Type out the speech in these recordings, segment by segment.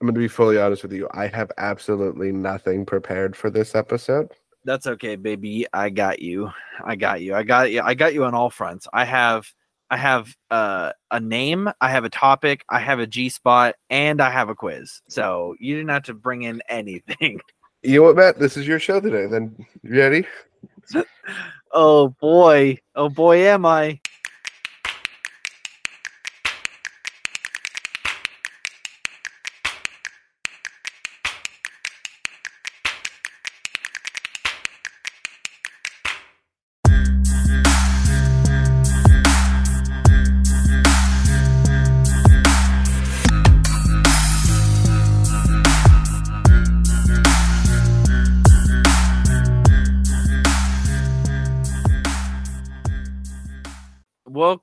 I'm going to be fully honest with you. I have absolutely nothing prepared for this episode. That's okay, baby. I got you. I got you. I got you. I got you on all fronts. I have I have uh, a name, I have a topic, I have a G spot, and I have a quiz. So you didn't have to bring in anything. You know what, Matt? This is your show today. Then you ready? oh boy. Oh boy, am I.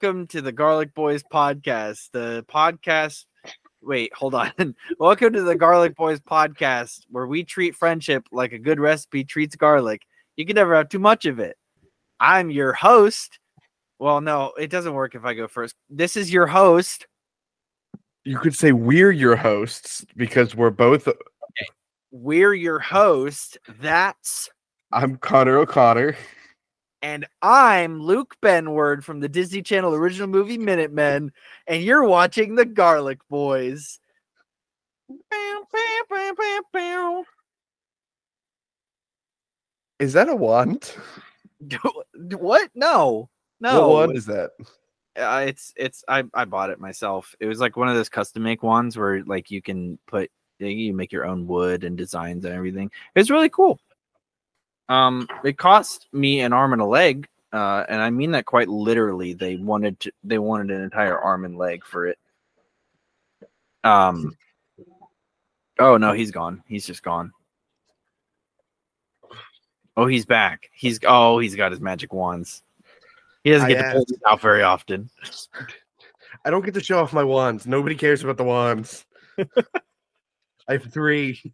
Welcome to the Garlic Boys podcast. The podcast. Wait, hold on. Welcome to the Garlic Boys podcast, where we treat friendship like a good recipe treats garlic. You can never have too much of it. I'm your host. Well, no, it doesn't work if I go first. This is your host. You could say we're your hosts because we're both. We're your host. That's I'm Connor O'Connor. And I'm Luke Benward from the Disney Channel original movie Minutemen, and you're watching the Garlic Boys. Is that a wand? what? No, no. What wand is that? Uh, it's it's I I bought it myself. It was like one of those custom make ones where like you can put you make your own wood and designs and everything. It's really cool. Um, it cost me an arm and a leg, uh, and I mean that quite literally. They wanted to they wanted an entire arm and leg for it. Um. Oh no, he's gone. He's just gone. Oh, he's back. He's oh, he's got his magic wands. He doesn't I get to pull these out very often. I don't get to show off my wands. Nobody cares about the wands. I have three.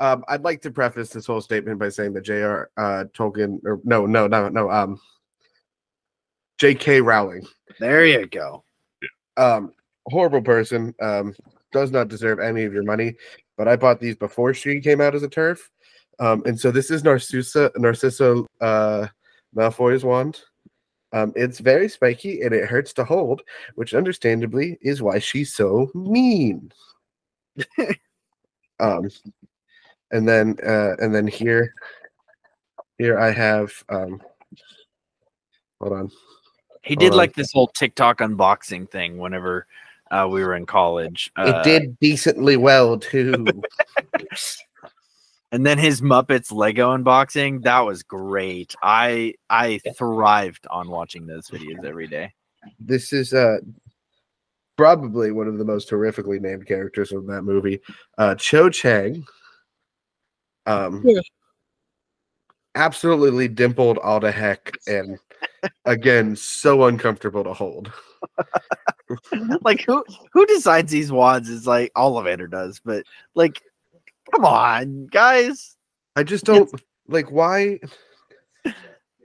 Um, I'd like to preface this whole statement by saying that J.R. Uh, Tolkien, or no, no, no, no, um, J.K. Rowling, There you go. um, horrible person, um, does not deserve any of your money. But I bought these before she came out as a turf, um, and so this is Narcissa, Narcissa uh, Malfoy's wand. Um, it's very spiky and it hurts to hold, which understandably is why she's so mean. um, and then uh, and then here, here I have. Um, hold on. He did on. like this whole TikTok unboxing thing whenever uh, we were in college. Uh, it did decently well too. and then his Muppets Lego unboxing that was great. I I thrived on watching those videos every day. this is uh probably one of the most horrifically named characters of that movie. Uh Cho Chang. Um Yeah. absolutely dimpled all the heck and again so uncomfortable to hold. like who who designs these wands is like Ollivander does, but like come on, guys. I just don't like why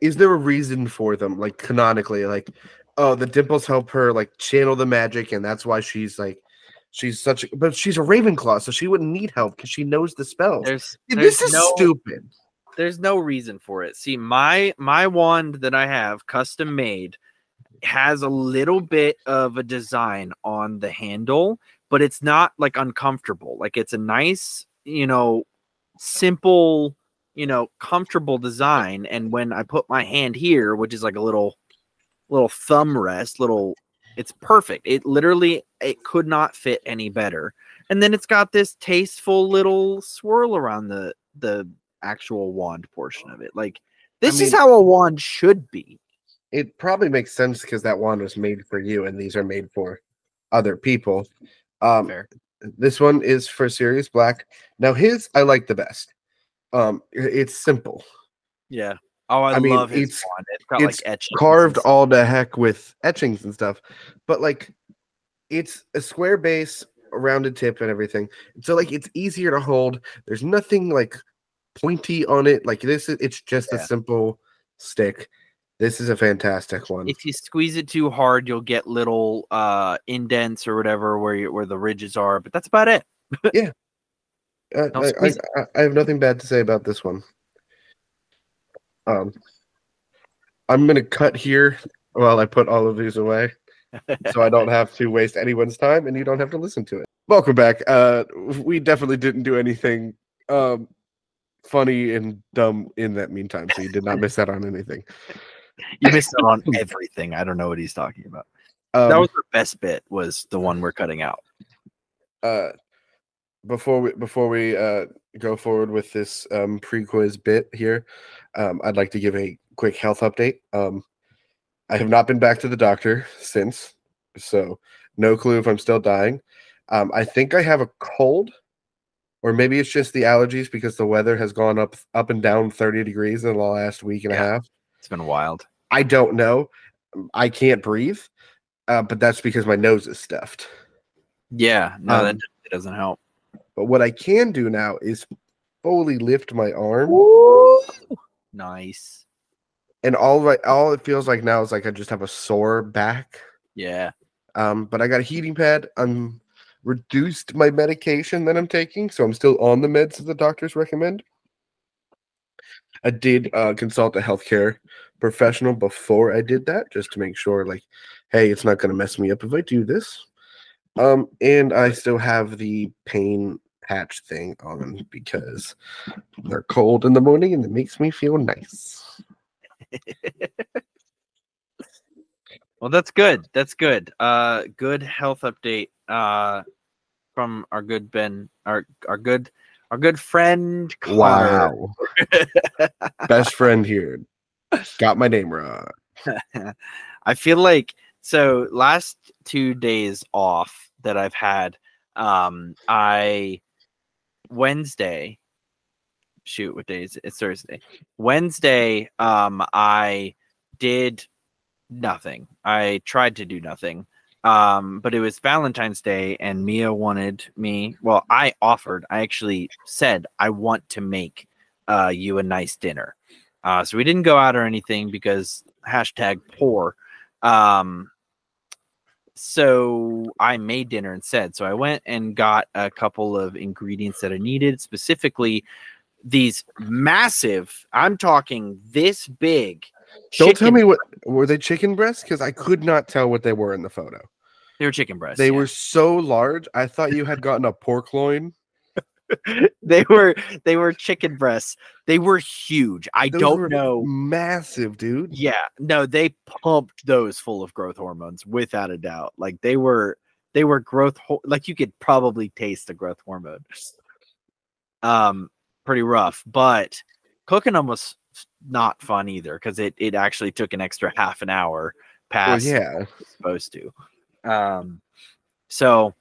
is there a reason for them like canonically like oh the dimples help her like channel the magic and that's why she's like she's such a, but she's a ravenclaw so she wouldn't need help because she knows the spells There's, there's this is no, stupid there's no reason for it. See, my my wand that I have custom made has a little bit of a design on the handle, but it's not like uncomfortable. Like it's a nice, you know, simple, you know, comfortable design. And when I put my hand here, which is like a little little thumb rest, little it's perfect. It literally it could not fit any better. And then it's got this tasteful little swirl around the the actual wand portion of it. Like this is mean- how a wand should be. it probably makes sense because that wand was made for you and these are made for other people um Fair. this one is for Sirius Black now his I like the best um it's simple Yeah. Oh, I, I mean, love his it's- wand. It's got it's like etchings. carved all the heck with etchings and stuff but like it's a square base a rounded tip and everything so like it's easier to hold there's nothing like pointy on it like this is it's just a simple stick This is a fantastic one. If you squeeze it too hard, you'll get little uh indents or whatever where you, where the ridges are, but that's about it. Uh, I, I, I, I have nothing bad to say about this one. Um, I'm gonna cut here while I put all of these away, so I don't have to waste anyone's time, and you don't have to listen to it. Welcome back. Uh, we definitely didn't do anything um funny and dumb in that meantime, so you did not miss out on anything. You missed out on everything. I don't know what he's talking about. Um, that was the best bit. Was the one we're cutting out. uh before we before we uh go forward with this um pre-quiz bit here um i'd like to give a quick health update. Um i have not been back to the doctor since so no clue if i'm still dying. Um i think i have a cold or maybe it's just the allergies because the weather has gone up up and down 30 degrees in the last week and a half. It's been wild. i don't know. I can't breathe uh, but that's because my nose is stuffed. Yeah, no, that Um, definitely doesn't help. But what I can do now is fully lift my arm, Nice. and all right, all it feels like now is like I just have a sore back. Yeah. Um, but I got a heating pad. I'm reduced my medication that I'm taking, so I'm still on the meds that the doctors recommend. I did uh, consult a healthcare professional before I did that, just to make sure, like, hey, it's not going to mess me up if I do this. Um, and I still have the pain patch thing on because they're cold in the morning and it makes me feel nice. Well, that's good. That's good. Uh, good health update. Uh, from our good Ben, our our good, our good friend. Connor. Wow. Best friend here. Got my name wrong. I feel like so last two days off that I've had, um, I Wednesday. Shoot, what day is it? It's Thursday. Wednesday, um, I did nothing. I tried to do nothing. Um, but it was Valentine's Day and Mia wanted me. Well, I offered, I actually said, I want to make uh, you a nice dinner. Uh, so we didn't go out or anything because hashtag poor. Um, so I made dinner instead. So I went and got a couple of ingredients that I needed, specifically these massive, I'm talking this big. Don't tell me what were they chicken breasts because I could not tell what they were in the photo. they were chicken breasts. They yeah. were so large. I thought you had gotten a pork loin. they were they were chicken breasts. They were huge. I Those don't know. Massive, dude. Yeah, no, they pumped those full of growth hormones without a doubt. Like they were they were growth ho- like you could probably taste the growth hormone. Um pretty rough, but cooking them was not fun either cuz it it actually took an extra half an hour Well, past yeah. supposed to. Um, so,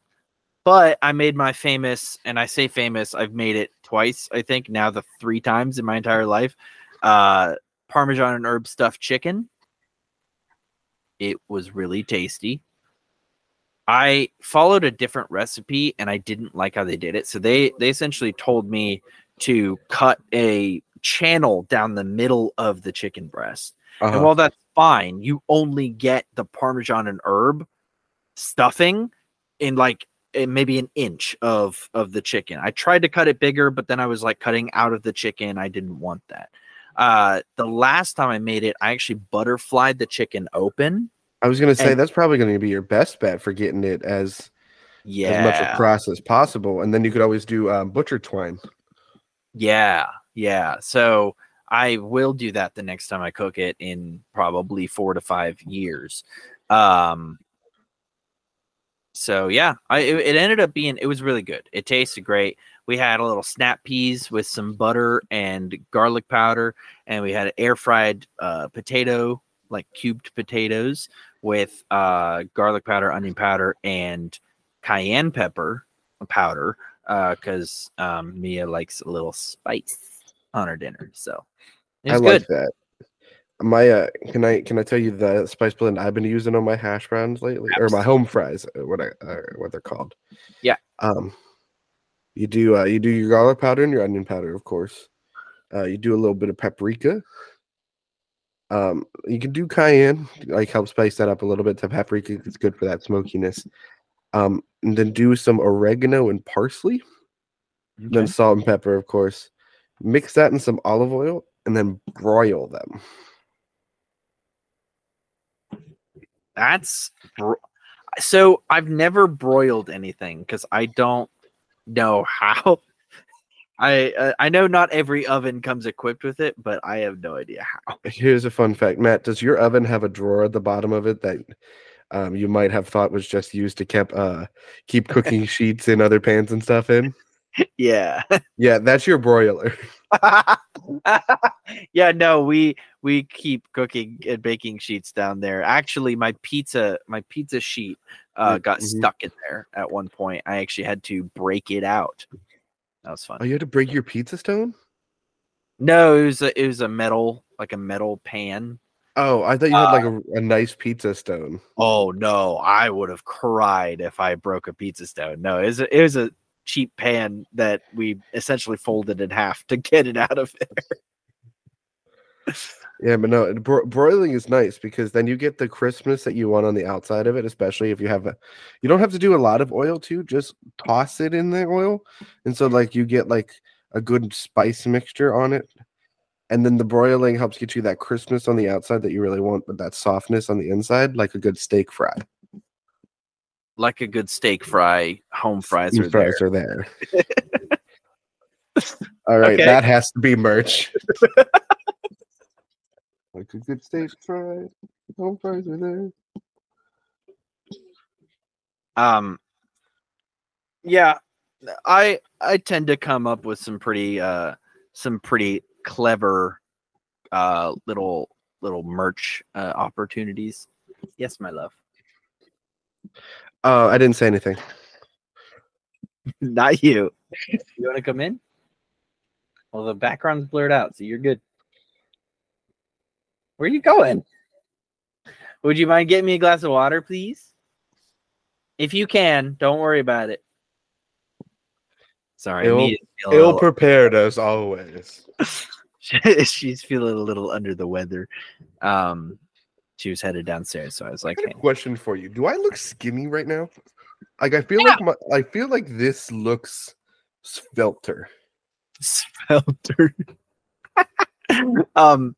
but I made my famous, and I say famous, I've made it twice, I think, now the three times in my entire life. Uh, Parmesan and herb stuffed chicken. It was really tasty. I followed a different recipe and I didn't like how they did it. So they they essentially told me to cut a channel down the middle of the chicken breast. Uh-huh. And while that's fine, you only get the Parmesan and herb stuffing in like maybe an inch of of the chicken. I tried to cut it bigger, but then I was like cutting out of the chicken. I didn't want that. Uh, the last time I made it, I actually butterflied the chicken open. I was gonna say and- that's probably gonna be your best bet for getting it as Yeah, as much across as possible, and then you could always do um, butcher twine. Yeah, yeah. So I will do that the next time I cook it in probably four to five years. Um, so yeah, I it, it ended up being it was really good. It tasted great. We had a little snap peas with some butter and garlic powder, and we had air fried uh, potato, like cubed potatoes with uh, garlic powder, onion powder, and cayenne pepper powder because um, Mia likes a little spice on her dinner. So I like that. My uh, can I can I tell you the spice blend I've been using on my hash browns lately, or my home fries, uh, what I uh, what they're called. Yeah. Um, you do uh, you do your garlic powder and your onion powder, of course. Uh, you do a little bit of paprika, Um, you can do cayenne, like help spice that up a little bit. To paprika, it's good for that smokiness. Um, and then do some oregano and parsley. Then salt and pepper, of course. Mix that in some olive oil and then broil them. That's bro- so I've never broiled anything because I don't know how. I uh, I know not every oven comes equipped with it, but I have no idea how. Here's a fun fact, Matt. Does your oven have a drawer at the bottom of it that um, you might have thought was just used to keep uh, keep cooking sheets and other pans and stuff in? Yeah. Yeah, that's your broiler. yeah, no, we we keep cooking and baking sheets down there. Actually, my pizza my pizza sheet uh, Mm, got mhm. stuck in there at one point. I actually had to break it out. That was fun. Oh, you had to break your pizza stone? No, it was a it was a metal like a metal pan. Oh, I thought you had like a, a nice pizza stone. Oh no, I would have cried if I broke a pizza stone. No, it was a, it was a cheap pan that we essentially folded in half to get it out of it. Yeah, but no, bro- broiling is nice because then you get the crispness that you want on the outside of it, especially if you have a. You don't have to do a lot of oil too; just toss it in the oil, and so like you get like a good spice mixture on it, and then the broiling helps get you that crispness on the outside that you really want, but that softness on the inside, like a good steak fry. Like a good steak fry, home fries are Steak there. fries are there. All right, Okay. that has to be merch. like a good steak fry, home fries are there. um yeah i i tend to come up with some pretty uh some pretty clever uh little little merch uh opportunities. Yes my love. Oh, I didn't say anything. not you. You want to come in? Well the background's blurred out so you're good where are you going would you mind getting me a glass of water please if you can don't worry about it sorry Ill- Mia's feeling a Ill prepared as always. she's feeling a little under the weather. Um, she was headed downstairs, so I was like, I hey. a question for you. Do I look skinny right now? Like I feel like my I feel like this looks svelter. Svelter. um,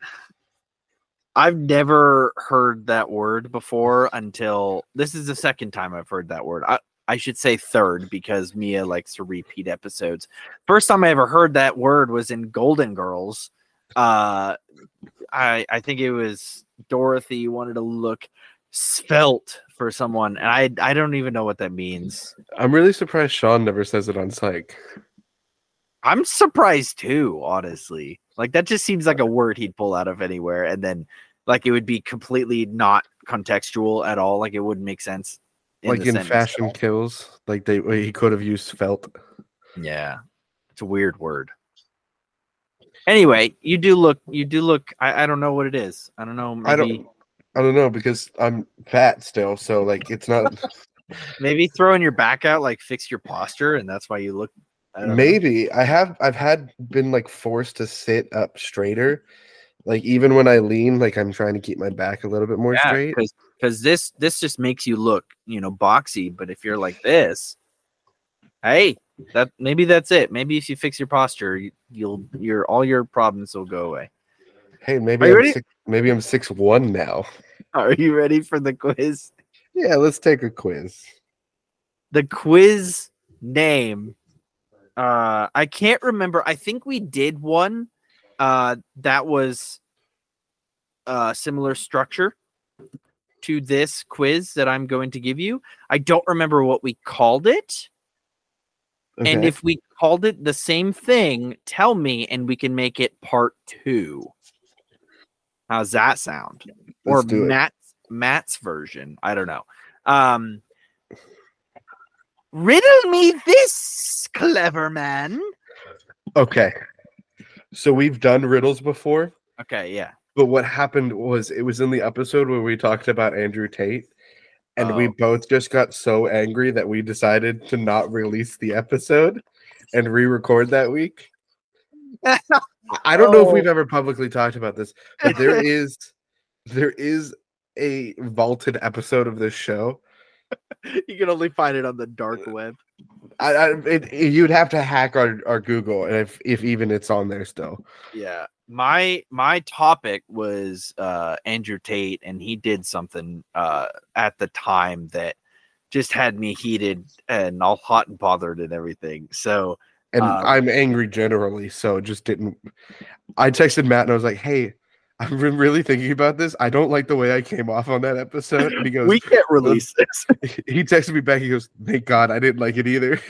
I've never heard that word before until this is the second time I've heard that word. I, I should say third because Mia likes to repeat episodes. First time I ever heard that word was in Golden Girls. Uh, I I think it was Dorothy wanted to look svelte for someone, and I I don't even know what that means. I'm really surprised Sean never says it on psych. I'm surprised too, honestly. Like that just seems like a word he'd pull out of anywhere, and then like it would be completely not contextual at all. Like it wouldn't make sense. like in fashion kills, like they he could have used felt. Yeah, it's a weird word. Anyway, you do look. You do look. I, I don't know what it is. I don't know. Maybe, I don't I don't know because I'm fat still, so like it's not maybe throwing your back out like fix your posture, and that's why you look. I don't know. maybe I have I've had been like forced to sit up straighter. Like even when I lean, like I'm trying to keep my back a little bit more Yeah, straight. because this this just makes you look you know boxy. But if you're like this, hey, that maybe that's it. Maybe if you fix your posture, you, you'll your all your problems will go away. Hey, maybe I'm six, maybe I'm six one now. Are you ready for the quiz? Yeah, let's take a quiz. The quiz name. Uh, I can't remember. I think we did one. Uh, that was uh similar structure to this quiz that I'm going to give you. I don't remember what we called it. And if we called it the same thing, tell me and we can make it part two. How's that sound? or Let's do it. Matt's Matt's version. I don't know. Um Riddle me this, clever man. Okay. So we've done riddles before, Okay, yeah. but what happened was it was in the episode where we talked about Andrew Tate, and we Oh. both just got so angry that we decided to not release the episode and re-record that week. I don't know if Oh. we've ever publicly talked about this, but there is there is a vaulted episode of this show. you can only find it on the dark web. I, I it, it- you'd have to hack our, our Google, and if if even it's on there still. Yeah. My my topic was uh Andrew Tate and he did something uh at the time that just had me heated and all hot and bothered and everything. So And Um, I'm angry generally, so it just didn't. I texted Matt and I was like, "Hey, I've been really thinking about this. I don't like the way I came off on that episode." And he goes, we can't release this. he texted me back. He goes, "Thank God I didn't like it either."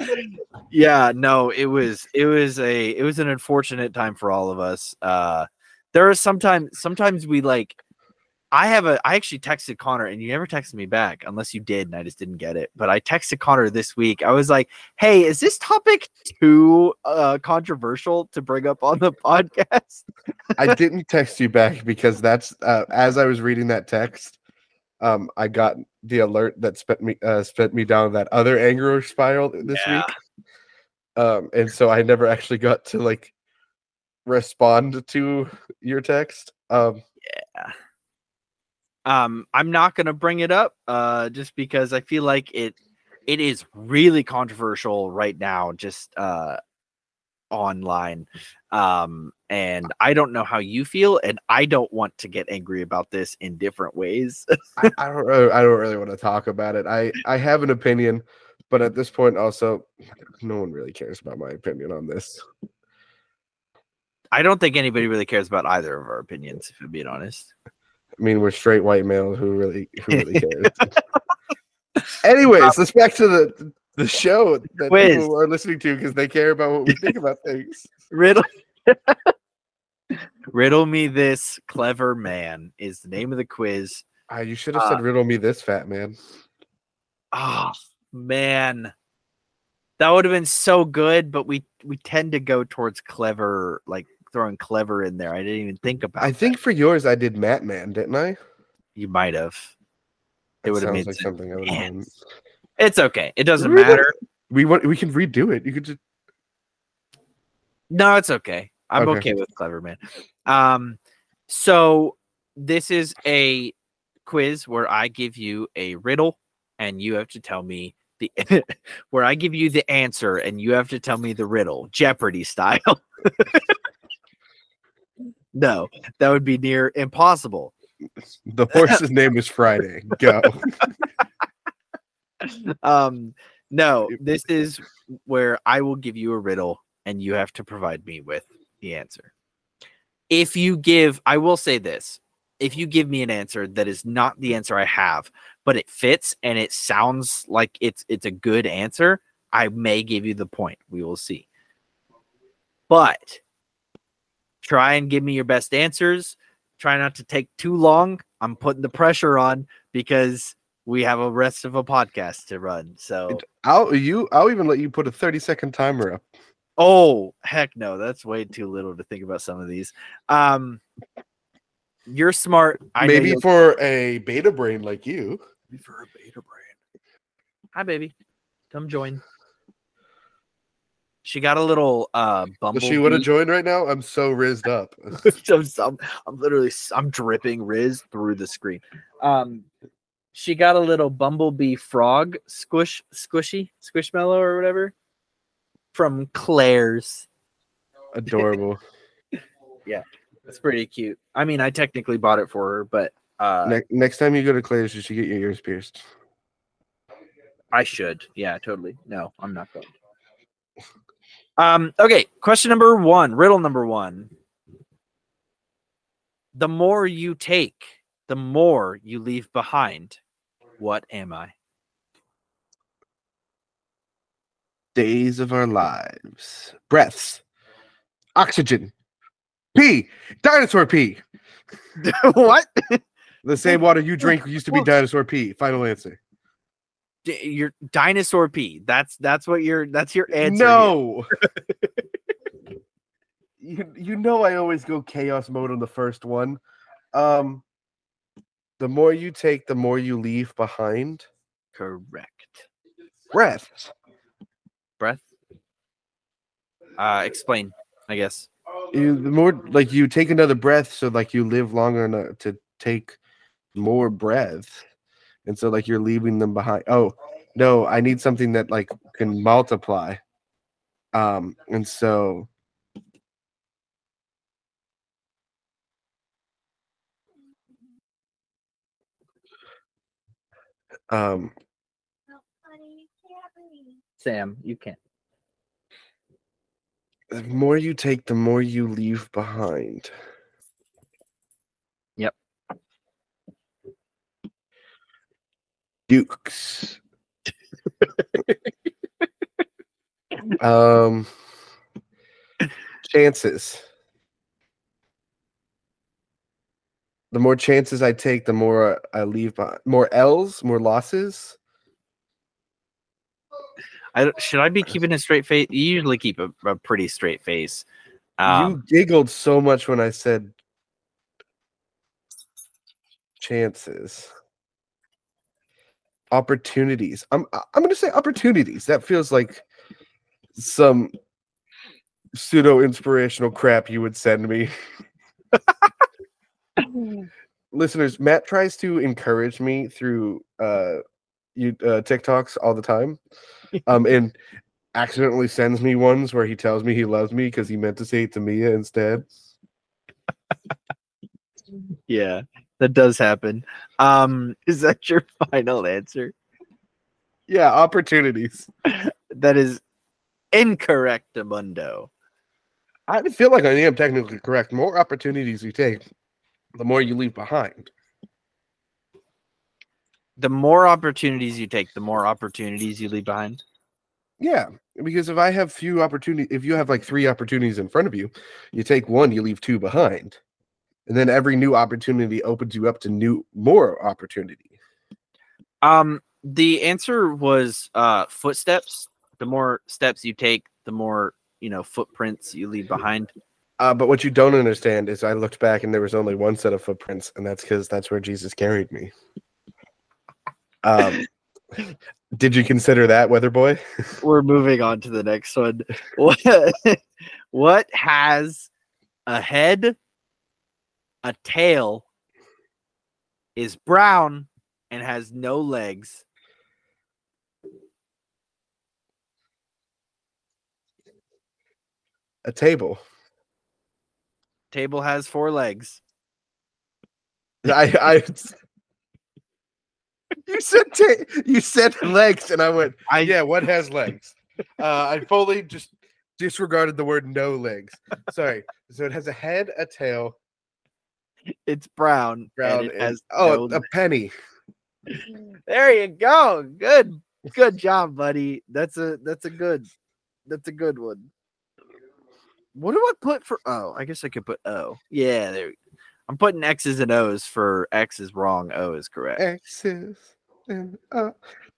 yeah, no, it was it was a it was an unfortunate time for all of us. Uh there are sometimes sometimes we like I have a I actually texted Connor and you never texted me back unless you did and I just didn't get it. But I texted Connor this week. I was like, "Hey, is this topic too uh controversial to bring up on the podcast?" I didn't text you back because that's uh, as I was reading that text, um, I got the alert that spent me uh, spent me down that other anger spiral this Yeah. week. Um, and so I never actually got to like respond to your text. Um, um i'm not going to bring it up uh just because i feel like it it is really controversial right now just uh online um and i don't know how you feel and i don't want to get angry about this in different ways I, I don't really, I don't really want to talk about it. I I have an opinion, but at this point, also, no one really cares about my opinion on this. i don't think anybody really cares about either of our opinions if i'm being honest mean, we're straight white males who really who really cares. Anyways, let's back to the the show that Quiz. people are listening to because they care about what we think about things. riddle riddle me this clever man is the name of the quiz Ah, you should have said riddle me this fat man. Oh man, that would have been so good. But we we tend to go towards clever, like throwing clever in there. I didn't even think about. I think for yours I did Matt Man, didn't I? you might have. It would have made like something I would have done. It's okay. It doesn't matter. We want we can redo it. You could just No, it's okay. I'm Okay. okay. with clever man. Um, so this is a quiz where I give you a riddle and you have to tell me the where I give you the answer and you have to tell me the riddle, Jeopardy style. no, that would be near impossible. the horse's name is Friday. Go. Um, no, this is where I will give you a riddle and you have to provide me with the answer. If you give, I will say this if you give me an answer that is not the answer I have, but it fits and it sounds like it's it's a good answer, I may give you the point. We will see. But try and give me your best answers. Try not to take too long. I'm putting the pressure on because we have a rest of a podcast to run. So, I'll you I'll even let you put a 30 second timer up. oh heck no, that's way too little to think about some of these. Um, you're smart. I Maybe for a beta brain like you. Maybe for a beta brain. Hi, baby. Come join. She got a little uh bumble. She would have joined right now, I'm so rizzed up. I'm, I'm, literally I'm dripping Riz through the screen. Um, she got a little bumblebee frog squish squishy squishmallow or whatever from Claire's. Adorable. Yeah, that's pretty cute. I mean, I technically bought it for her, but uh, Ne- next time you go to Claire's, you should get your ears pierced. I should. Yeah, totally. No, I'm not going. Um, okay, question number one, riddle number one. The more you take, the more you leave behind. What am I? Days of our lives. Breaths. Oxygen. Pee. Dinosaur pee. what? The same water you drink used to be dinosaur pee. Final answer. Your dinosaur pee. That's that's what your that's your answer. No. you, you know I always go chaos mode on the first one. Um the more you take, the more you leave behind. Correct. Breath. Breath. Uh, explain. I guess. You, the more like you take another breath, so like you live longer enough to take more breath, and so like you're leaving them behind. Oh no, I need something that like can multiply. Um, and so um Sam, you can't. the more you take, the more you leave behind. Dukes. um chances. The more chances I take, the more I leave behind. More L's, more losses. I should I be keeping a straight face? You usually keep a, a pretty straight face. Um, you giggled so much when I said chances. Opportunities. I'm I'm gonna say opportunities. That feels like some pseudo inspirational crap you would send me. Listeners, Matt tries to encourage me through uh you uh TikToks all the time. Um and accidentally sends me ones where he tells me he loves me because he meant to say it to Mia instead. yeah, that does happen. Um, is that your final answer? Yeah, opportunities. That is incorrect, Amundo. I feel like I am technically correct. More opportunities you take, the more you leave behind. The more opportunities you take, the more opportunities you leave behind. Yeah, because if I have few opportunity, if you have like three opportunities in front of you, you take one, you leave two behind, and then every new opportunity opens you up to new more opportunity. Um, the answer was uh footsteps. The more steps you take, the more you know footprints you leave behind. Uh, but what you don't understand is I looked back and there was only one set of footprints, and that's because that's where Jesus carried me. Um, did you consider that, Weather Boy? We're moving on to the next one. What, what has a head, a tail, is brown, and has no legs? A table. Table has four legs. I, I you said ta- you said legs, and I went, I yeah. What has legs? Uh, I fully just disregarded the word no legs. Sorry. So it has a head, a tail, it's brown. brown, and it and- oh, no a penny. There you go. Good. Good job, buddy. That's a that's a good that's a good one. What do I put for oh, I guess I could put O. Yeah, there I'm putting X's and O's for X is wrong, O is correct. X's and uh.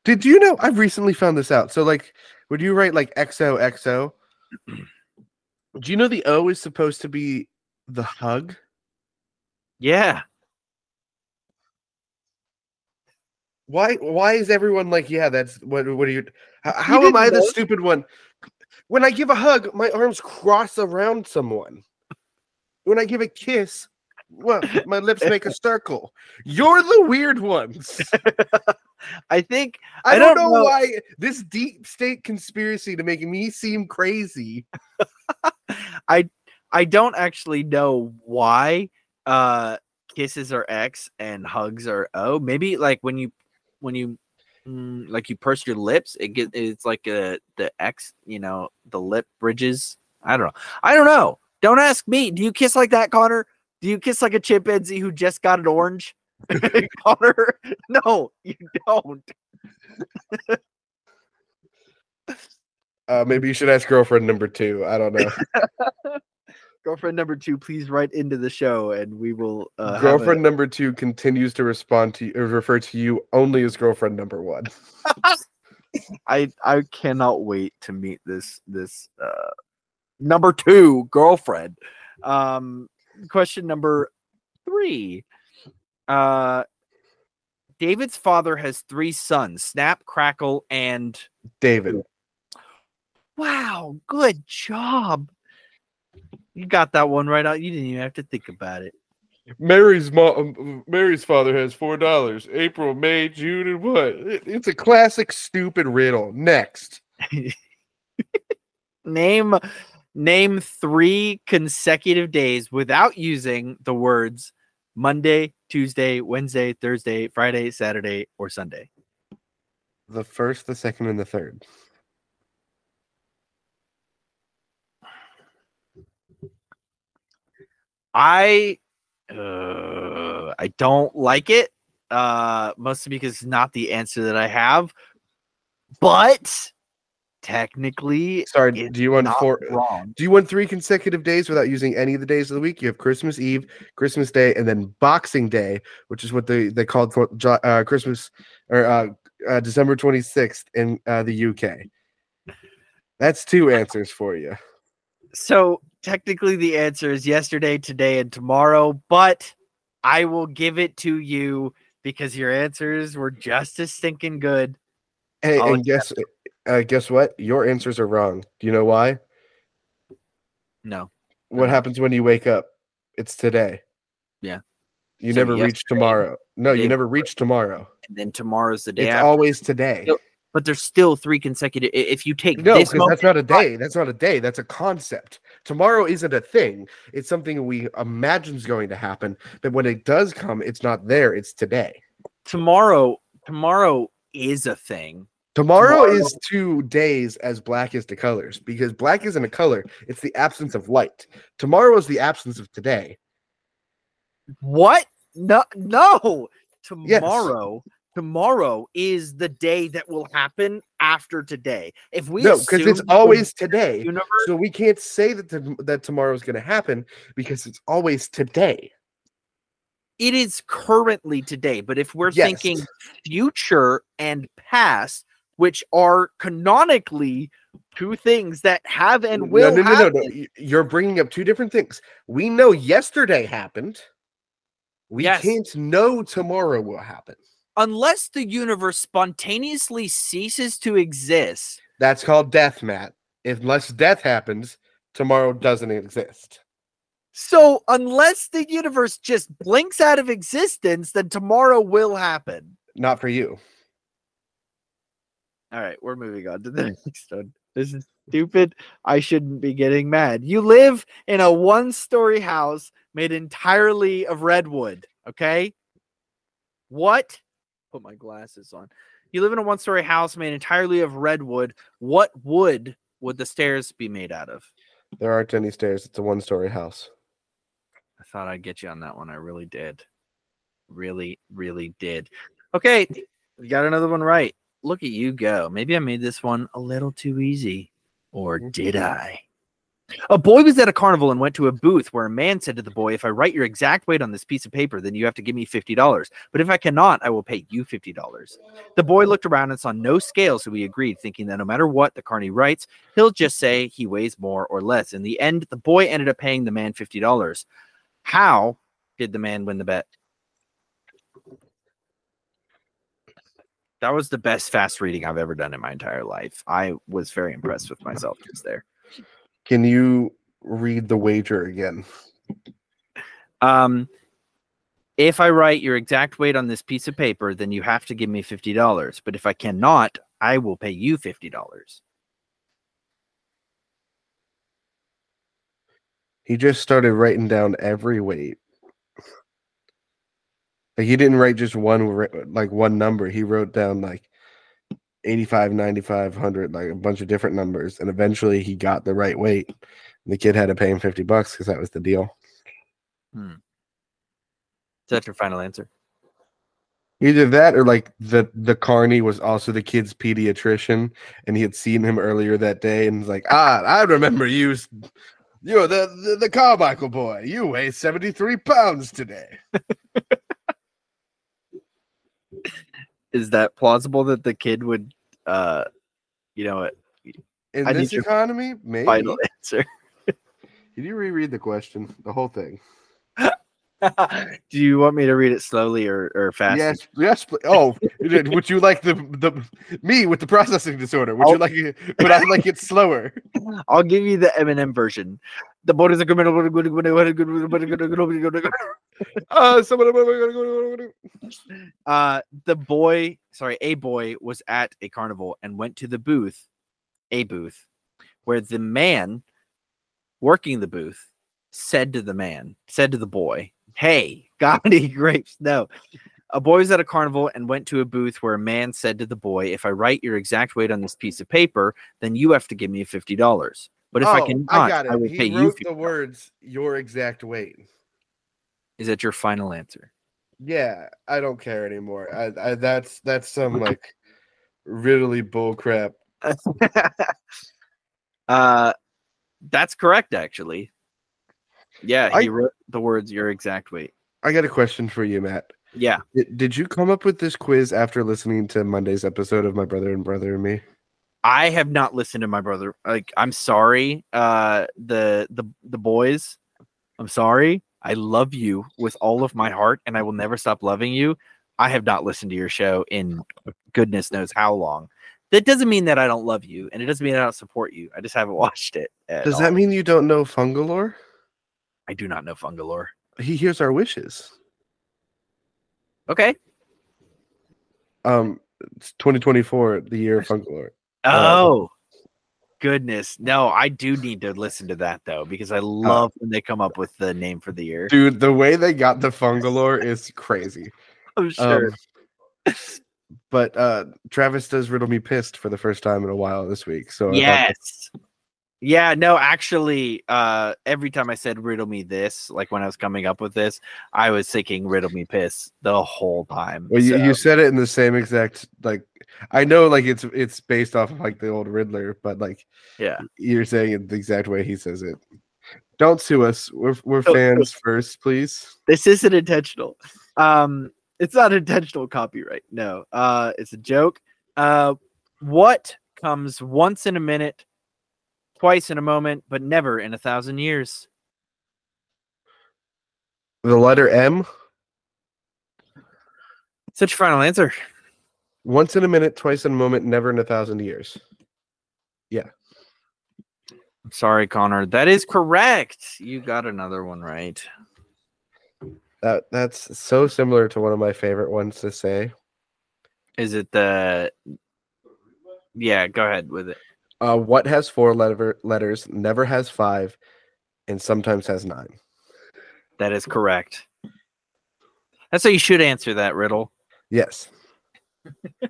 Did you know? I've recently found this out. So, like, would you write like XOXO? Do you know the O is supposed to be the hug? Yeah. Why? Why is everyone like, yeah, that's what? What are you? How, how am I the stupid one? When I give a hug, my arms cross around someone. When I give a kiss, well, my lips make a circle. You're the weird ones. I think I, I don't, don't know, know- why this deep state conspiracy to make me seem crazy. I I don't actually know why uh kisses are X and hugs are O. Maybe like when you when you mm, like you purse your lips, it get it's like a the X, you know, the lip bridges. I don't know. I don't know. Don't ask me. Do you kiss like that, Connor? Do you kiss like a chimpanzee who just got an orange? Connor, no, you don't. Uh, maybe you should ask girlfriend number two. I don't know. Girlfriend number two, please write into the show and we will uh, have a- girlfriend number two continues to respond to you, refer to you only as girlfriend number one. I I cannot wait to meet this this uh number two girlfriend. Um question number three. Uh David's father has three sons, Snap, Crackle, and David. wow, good job. You got that one right out. You didn't even have to think about it. Mary's mom, um, Mary's father has four dollars. April, May, June, and what? It- It's a classic stupid riddle. Next, name name three consecutive days without using the words Monday, Tuesday, Wednesday, Thursday, Friday, Saturday, or Sunday. the first, the second, and the third. I uh, I don't like it. Uh, mostly because it's not the answer that I have. But technically, Sorry, do you want four? wrong. Do you want three consecutive days without using any of the days of the week? You have Christmas Eve, Christmas Day, and then Boxing Day, which is what they they called for uh, Christmas or uh, uh, December twenty sixth in uh, the UK. That's two answers for you. So technically, the answer is yesterday, today, and tomorrow. But I will give it to you because your answers were just as stinking good. Hey, I'll and guess uh, guess what? Your answers are wrong. Do you know why? No, What happens when you wake up? It's today. Yeah. You So never reach tomorrow. No, you never reach tomorrow. and then tomorrow's the day It's after. always today. But there's still three consecutive. If you take No, this because that's not a day. That's not a day. That's a concept. Tomorrow isn't a thing. It's something we imagine is going to happen. But when it does come, it's not there. It's today. tomorrow, tomorrow is a thing. Tomorrow, Tomorrow- is two days as black is to colors because black isn't a color. It's the absence of light. Tomorrow is the absence of today. What? No, no. Yes. Tomorrow, is the day that will happen after today. If we no, because it's always today. universe. So we can't say that the, that tomorrow is going to happen because it's always today. It is currently today, but if we're Yes. thinking future and past, which are canonically two things that have and will no, no, no, no, no. You're bringing up two different things. We know yesterday happened. We Yes. can't know tomorrow will happen. Unless the universe spontaneously ceases to exist. That's called death, Matt. Unless death happens, tomorrow doesn't exist. So, unless the universe just blinks out of existence, then tomorrow will happen. Not for you. All right, we're moving on to the next one. This is stupid. I shouldn't be getting mad. You live in a one story house made entirely of redwood. Okay. What? Put my glasses on. You live in a one story house made entirely of redwood. What wood would the stairs be made out of? There aren't any stairs. It's a one story house. I thought I'd get you on that one. I really did. Really, really did. Okay, you got another one right. Look at you go. Maybe I made this one a little too easy. Or mm-hmm. did I? A boy was at a carnival and went to a booth where a man said to the boy, If I write your exact weight on this piece of paper, then you have to give me $50. But if I cannot, I will pay you $50. The boy looked around and saw no scale, so he agreed, thinking that no matter what the carney writes, he'll just say he weighs more or less. In the end, the boy ended up paying the man $50. How did the man win the bet? That was the best fast reading I've ever done in my entire life. I was very impressed with myself just there. Can you read the wager again? Um, if I write your exact weight on this piece of paper, then you have to give me fifty dollars. But if I cannot, I will pay you fifty dollars. He just started writing down every weight. Like he didn't write just one like one number. He wrote down like 85, 95, 100, like a bunch of different numbers. And eventually he got the right weight. The kid had to pay him 50 bucks because that was the deal. Is that your final answer? Either that or like the the carney was also the kid's pediatrician and he had seen him earlier that day and was like, ah, I remember you. You're the, the, the Carmichael boy. You weigh 73 pounds today. Is that plausible that the kid would, uh, you know, In I this economy, maybe. final answer? Can you reread the question? The whole thing. Do you want me to read it slowly or or fast? Yes, yes. Oh, would you like the the me with the processing disorder? Would you Oh. like it? But I like it slower? I'll give you the Eminem version. The. Uh, someone, Uh, the boy, sorry, a boy was at a carnival and went to the booth, a booth, where the man working the booth said to the man, said to the boy, Hey, got any grapes? No. A boy was at a carnival and went to a booth where a man said to the boy, If I write your exact weight on this piece of paper, then you have to give me $50. But if I Oh, I I, got it. will he pay wrote $50. the words "your exact weight." Is that your final answer? Yeah, I don't care anymore. I, I that's that's some like riddly bull crap. uh, that's correct, actually. Yeah, he I- wrote the words "your exact weight." I got a question for you, Matt. Yeah, Did, did you come up with this quiz after listening to Monday's episode of My Brother and Brother and Me? I have not listened to my brother. Like, I'm sorry, uh, the the the boys. I'm sorry. I love you with all of my heart, and I will never stop loving you. I have not listened to your show in goodness knows how long. That doesn't mean that I don't love you, and it doesn't mean I don't support you. I just haven't watched it. Does all. that mean you don't know Fungalore? I do not know Fungalore? He hears our wishes. Okay. Um, it's 2024, the year of Fungalore. Oh, goodness. No, I do need to listen to that though because I love when they come up with the name for the year. Dude, the way they got the Fungalore is crazy. I'm sure. Um, but uh Travis does riddle me pissed for the first time in a while this week. So yes. Yeah, no, actually, uh, every time I said riddle me this, like when I was coming up with this, I was thinking riddle me piss the whole time. Well, you, So, you said it in the same exact like. I know, like it's it's based off of like the old Riddler, but like yeah. you're saying it the exact way he says it. Don't sue us. We're we're fans first, please. This isn't intentional. Um, it's not intentional copyright. No, uh, it's a joke. Uh, what comes once in a minute, twice in a moment, but never in a thousand years? The letter M, Such final answer. once in a minute, twice in a moment, never in a thousand years. Yeah. Sorry, Connor. That is correct. You got another one right. That that's so similar to one of my favorite ones to say. Is it the? Yeah, go ahead with it. Uh, what has four letter letters, never has five, and sometimes has nine? That is correct. That's how you should answer that riddle. Yes.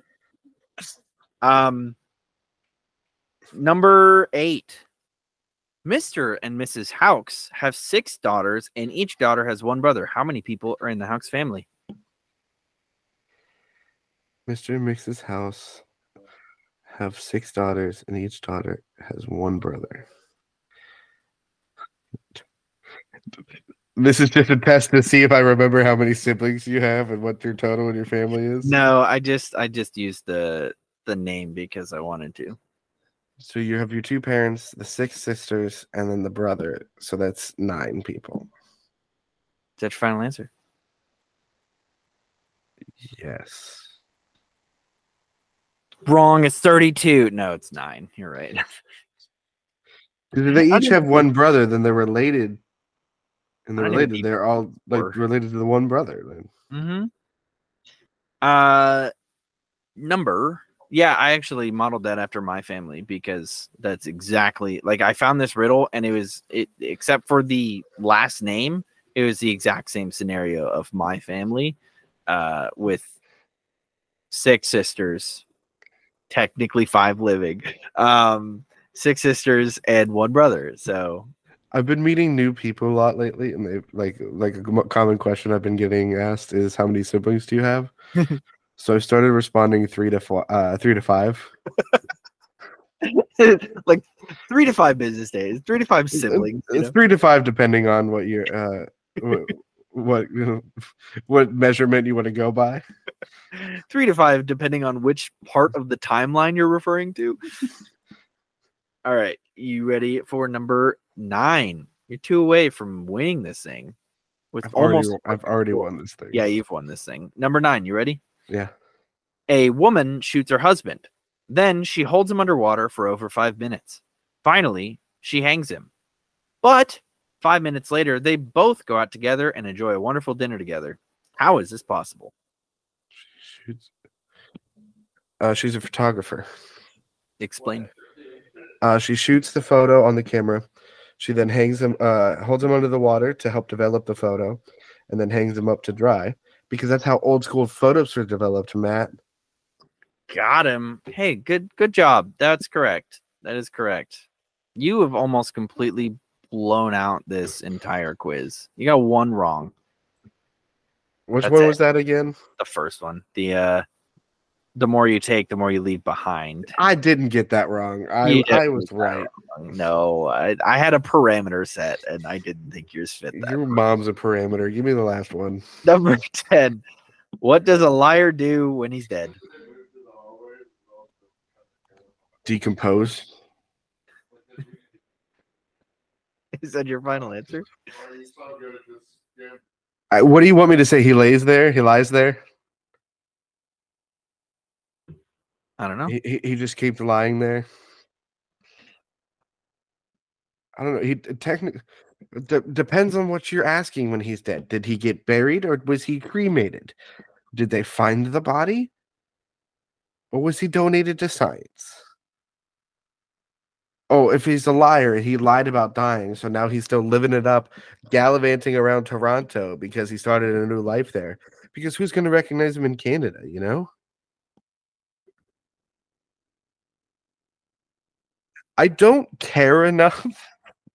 Um, number eight. Mr. and Mrs. Hawks have six daughters, and each daughter has one brother. How many people are in the Hawks family? Mr. and Mrs. House have six daughters, and each daughter has one brother. This is just a test to see if I remember how many siblings you have and what your total in your family is. No, I just I just used the the name because I wanted to. So you have your two parents, the six sisters, and then the brother. So that's nine people. Is that your final answer? Yes. Wrong. It's thirty-two. No, it's nine. You're right. Because they each have one brother, then they're related. And they're I didn't even related. They're all like four. related to the one brother. Then. Mm-hmm. Uh, number. Yeah, I actually modeled that after my family because that's exactly like I found this riddle and it was it except for the last name, it was the exact same scenario of my family, uh, with six sisters, technically five living, um, six sisters and one brother. So I've been meeting new people a lot lately, and they like like a common question I've been getting asked is how many siblings do you have? so I started responding three to four, uh, three to five. like three to five business days, three to five siblings. It's know? three to five depending on what your uh, what you know, what measurement you want to go by. three to five, depending on which part of the timeline you're referring to. All right, you ready for number nine? You're two away from winning this thing with I've almost. already I've already won this thing. Yeah, you've won this thing. Number nine, you ready? yeah. A woman shoots her husband. Then she holds him underwater for over five minutes. Finally, she hangs him. But Five minutes later, they both go out together and enjoy a wonderful dinner together. How is this possible? Shoots. Uh, she's a photographer. Explain. Uh, she shoots the photo on the camera. She then hangs them, uh, holds them under the water to help develop the photo, and then hangs them up to dry because that's how old school photos were developed, Matt. Got him. Hey, good good job. That's correct. That is correct. You have almost completely blown out this entire quiz. You got one wrong. Which That's one it. was that again? The first one. The uh the more you take, the more you leave behind. I didn't get that wrong. I, I was right. No, I, I had a parameter set and I didn't think yours fit that. Your mom's a parameter. Give me the last one. Number 10. What does a liar do when he's dead? Decompose. Is that your final answer? I, what do you want me to say? He lays there. He lies there. I don't know. He, he, he just keeps lying there. I don't know. He technically depends on what you're asking when he's dead. Did he get buried or was he cremated? Did they find the body? Or was he donated to science? Oh, if he's a liar, he lied about dying, so now he's still living it up, gallivanting around Toronto because he started a new life there. Because who's going to recognize him in Canada, you know? I don't care enough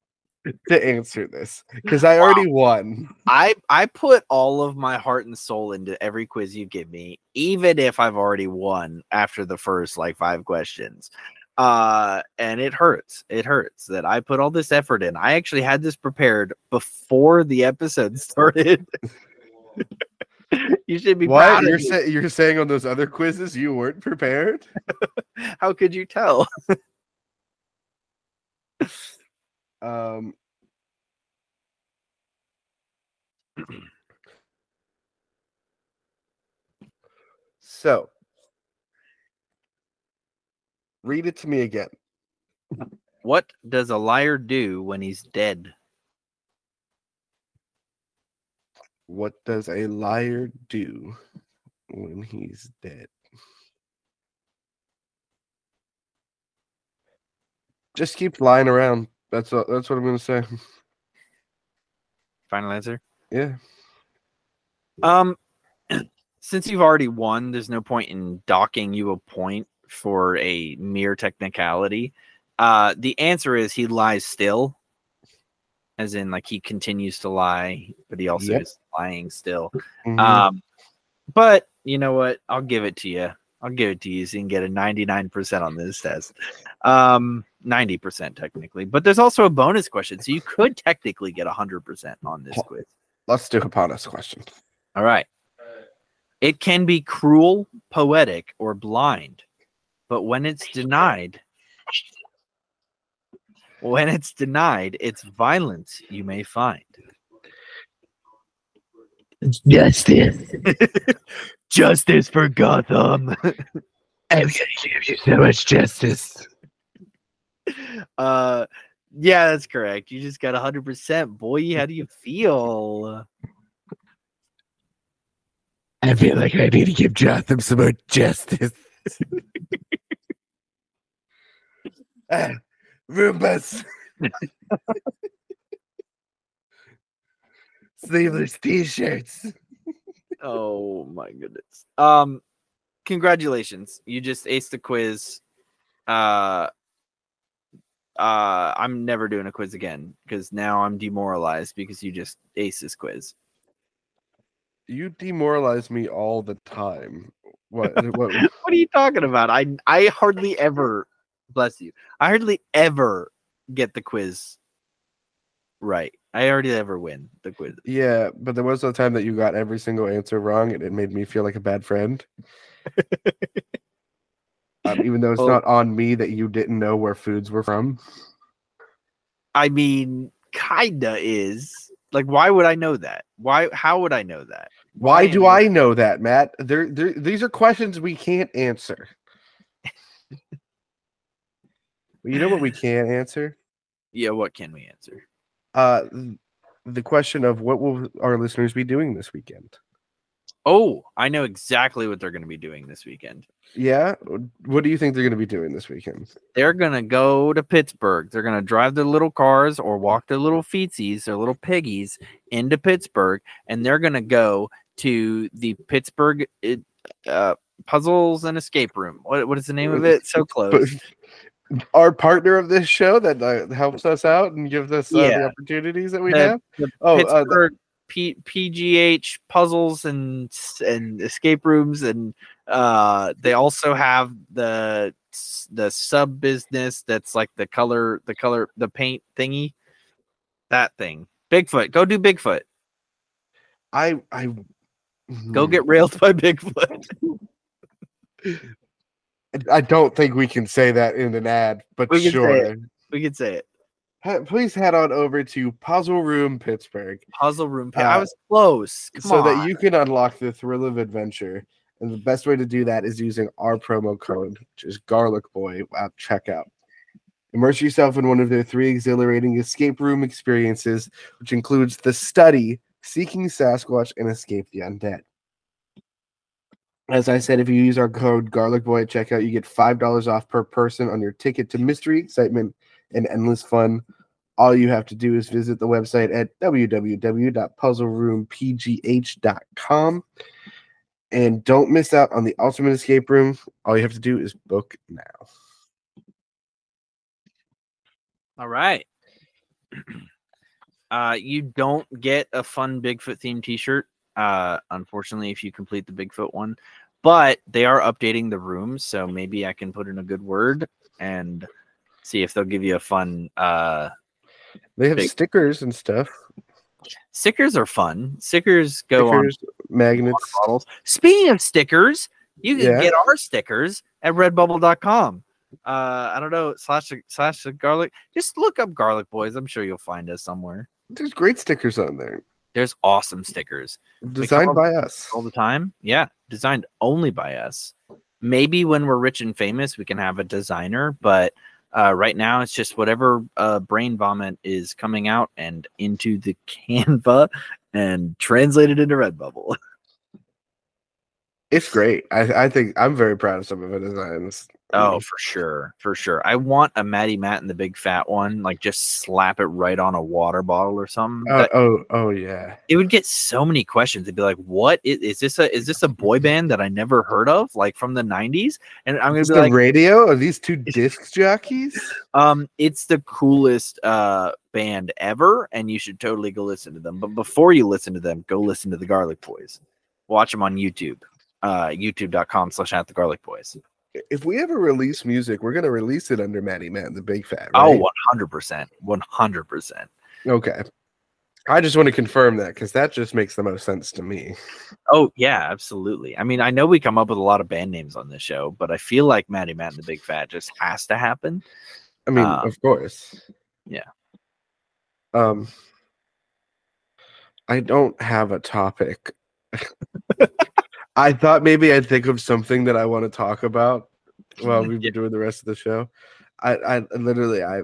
to answer this because I already won. I I put all of my heart and soul into every quiz you give me, even if I've already won after the first like five questions. Uh, and it hurts. It hurts that I put all this effort in. I actually had this prepared before the episode started. you should be What proud you're saying? You're saying on those other quizzes you weren't prepared? How could you tell? Um. So, read it to me again. What does a liar do when he's dead? What does a liar do when he's dead? Just keep lying around. That's what, that's what I'm gonna say. Final answer. Yeah. Um, since you've already won, there's no point in docking you a point for a mere technicality. Uh, the answer is he lies still, as in like he continues to lie, but he also Yep. is lying still. Mhm. Um, but you know what? I'll give it to you. I'll give it to you so you can get a 99% on this test. Um, 90% technically, but there's also a bonus question. So you could technically get 100% on this quiz. Let's do a bonus question. All right. It can be cruel, poetic, or blind, but when it's denied, when it's denied, it's violence you may find. Justice. Justice for Gotham. I'm gonna give you so much justice. uh, yeah, that's correct. You just got 100%. Boy, how do you feel? I feel like I need to give Jotham some more justice. Ah, Roombas. Sleeveless t-shirts. Oh my goodness. Um congratulations. You just aced the quiz. Uh uh I'm never doing a quiz again because now I'm demoralized because you just aced this quiz. You demoralize me all the time. What? what? What are you talking about? I I hardly ever bless you. I hardly ever get the quiz right. I already ever win the quiz. Yeah, but there was a time that you got every single answer wrong, and it made me feel like a bad friend. um, even though it's Well- not on me that you didn't know where foods were from. I mean, kinda is. Like, why would I know that? Why how would I know that? Why do I know that, Matt? There, there, these are questions we can't answer. But you know what we can't answer? Yeah, what can we answer? uh, the question of what will our listeners be doing this weekend? Oh, I know exactly what they're going to be doing this weekend. Yeah, what do you think they're going to be doing this weekend? They're going to go to Pittsburgh. They're going to drive their little cars or walk their little feetsies, their little piggies into Pittsburgh, and they're going to go to the Pittsburgh uh, Puzzles and Escape Room. What, what is the name of it? So close. Our partner of this show that uh, helps us out and gives us uh, Yeah. the opportunities that we The- have. the Oh, uh, Pittsburgh P- PGH puzzles and and escape rooms, and uh, they also have the the sub business that's like the color, the color, the paint thingy, that thing. Bigfoot, go do Bigfoot. I I Go Hmm. get railed by Bigfoot. I don't think we can say that in an ad, but We sure. we can say it. please head on over to Puzzle Room Pittsburgh Puzzle room. pa- I Uh, was close. Come so on. that you can unlock the thrill of adventure. And the best way to do that is using our promo code, which is Garlic Boy at checkout. Immerse yourself in one of their three exhilarating escape room experiences, which includes the study, seeking Sasquatch, and escape the undead. As I said, if you use our code Garlic Boy at checkout, you get five dollars off per person on your ticket to mystery, excitement, and endless fun. All you have to do is visit the website at www.puzzleroompgh.com. And don't miss out on the ultimate escape room. All you have to do is book now. All right. Uh, you don't get a fun Bigfoot themed T-shirt, uh, unfortunately, if you complete the Bigfoot one. But they are updating the rooms, so maybe I can put in a good word and see if they'll give you a fun. Uh, They have Big- stickers and stuff. stickers are fun. Stickers go on magnets. bottles. Speaking of stickers, you can Yeah. get our stickers at redbubble.com. Uh, I don't know, slash slash the garlic. Just look up garlic boys. I'm sure you'll find us somewhere. There's great stickers on there. There's awesome stickers Designed by us. all the time. Yeah, designed only by us. Maybe when we're rich and famous, we can have a designer, but uh, right now it's just whatever uh, brain vomit is coming out and into the Canva and translated into Redbubble. It's great. I, I think I'm very proud of some of the designs. Oh, for sure, for sure. I want a Matty Matt and the big fat one, like just slap it right on a water bottle or something. Oh, oh, oh yeah. it would get so many questions. They'd be like, "What is, is this? A is this a boy band that I never heard of, like from the '90s?" And I'm gonna Is be the like, radio? Are these two disc jockeys? Um, it's the coolest uh band ever, and you should totally go listen to them. But before you listen to them, go listen to the Garlic Boys. Watch them on YouTube. Uh youtube.com slash at the garlic boys. If we ever release music, we're gonna release it under Matty Man, the big fat. Oh, 100%. 100%. okay. I just want to confirm that because that just makes the most sense to me. Oh, yeah, absolutely. I mean, I know we come up with a lot of band names on this show, but I feel like Matt and the Big Fat just has to happen. I mean, Um, of course. yeah. Um, I don't have a topic. I thought maybe I'd think of something that I want to talk about while we've been doing the rest of the show. I, I literally, I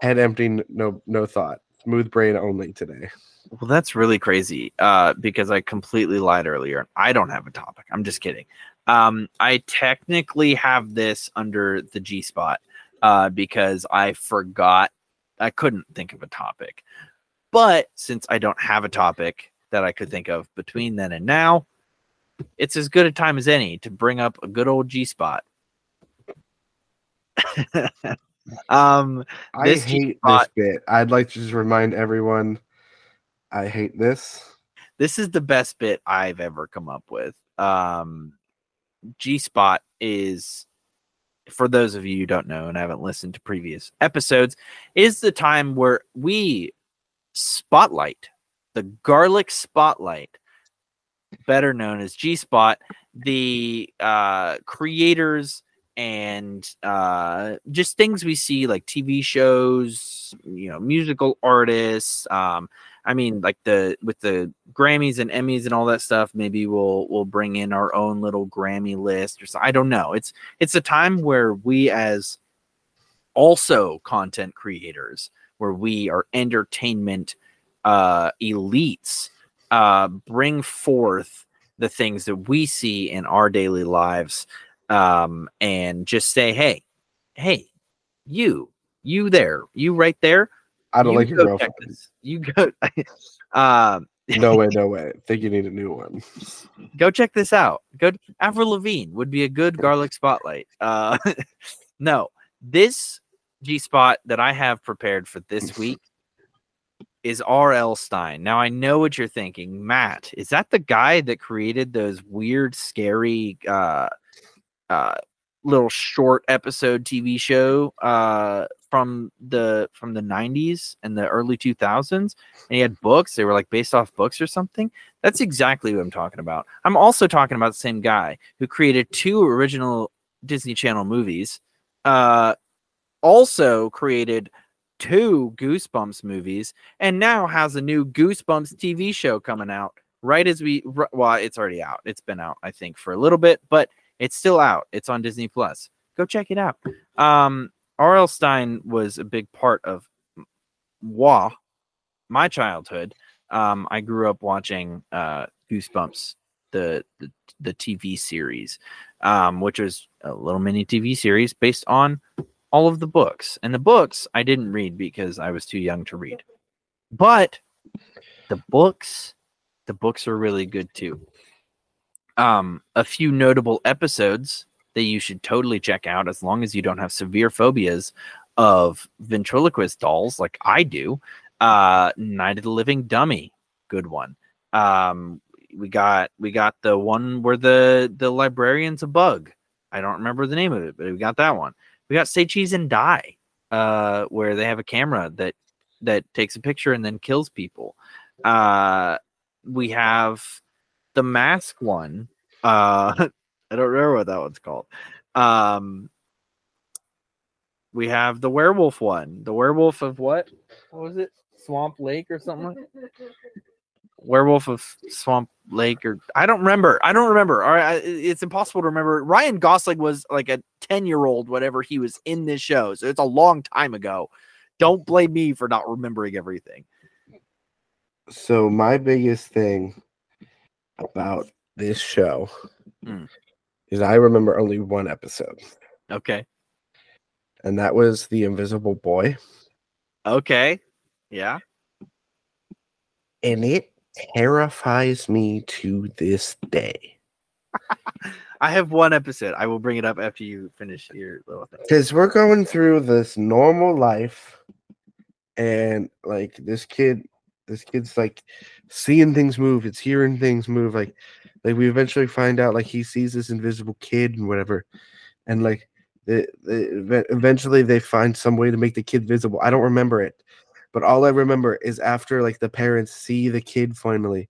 head empty, no, no thought, smooth brain only today. Well, that's really crazy uh, because I completely lied earlier. I don't have a topic. I'm just kidding. Um, I technically have this under the G spot uh, because I forgot. I couldn't think of a topic. But since I don't have a topic that I could think of between then and now, it's as good a time as any to bring up a good old G spot. um, I hate spot- this bit. I'd like to just remind everyone, I hate this. this is the best bit I've ever come up with. Um, G Spot is, for those of you who don't know and haven't listened to previous episodes, is the time where we spotlight the garlic spotlight, better known as G Spot, the uh, creators and uh, just things we see like TV shows, you know, musical artists, um, I mean, like the with the Grammys and Emmys and all that stuff, maybe we'll we'll bring in our own little Grammy list or so. I don't know. It's it's a time where we as also content creators, where we are entertainment uh, elites, uh, bring forth the things that we see in our daily lives um, and just say, hey, hey, you, you there, you right there. I don't you like your girlfriend. You go. um, No way, no way. think you need a new one. go check this out. Go Avril Lavigne would be a good garlic spotlight. Uh, no, this G spot that I have prepared for this week is R.L. Stine. Now I know what you're thinking, Matt. Is that the guy that created those weird, scary, uh, uh, little short episode TV show uh, from the from the 90s and the early 2000s? And he had books. They were like based off books or something. That's exactly what I'm talking about. I'm also talking about the same guy who created two original Disney Channel movies. Uh, also created two Goosebumps movies, and now has a new Goosebumps TV show coming out. Right as we, well, it's already out. It's been out, I think, for a little bit, but it's still out. It's on Disney Plus. Go check it out. Um, R.L. Stine was a big part of WA, my childhood. Um, I grew up watching uh, Goosebumps, the, the the TV series, um, which was a little mini TV series based on all of the books. And the books I didn't read because I was too young to read. But the books, the books are really good too. Um, a few notable episodes that you should totally check out as long as you don't have severe phobias of ventriloquist dolls like I do. Uh, Night of the Living Dummy, good one. Um, we got we got the one where the the librarian's a bug. I don't remember the name of it, but we got that one. We got Say Cheese and Die, uh, where they have a camera that that takes a picture and then kills people. Uh, we have the mask one. Uh, I don't remember what that one's called. Um, we have the werewolf one. The werewolf of what? What was it? Swamp Lake or something like werewolf of swamp lake or i don't remember i don't remember. All right it's impossible to remember. Ryan gosling was like a 10 year old whatever he was in this show so it's a long time ago. Don't blame me for not remembering everything. So my biggest thing about this show Hmm. is I remember only one episode, okay. And that was the Invisible Boy, okay. Yeah. And it terrifies me to this day. I have one episode. I will bring it up after you finish your little thing. Because we're going through this normal life, and like this kid, this kid's like seeing things move, it's hearing things move, like like we eventually find out like he sees this invisible kid and whatever, and like the, the eventually they find some way to make the kid visible. I don't remember it, but all I remember is after like the parents see the kid finally,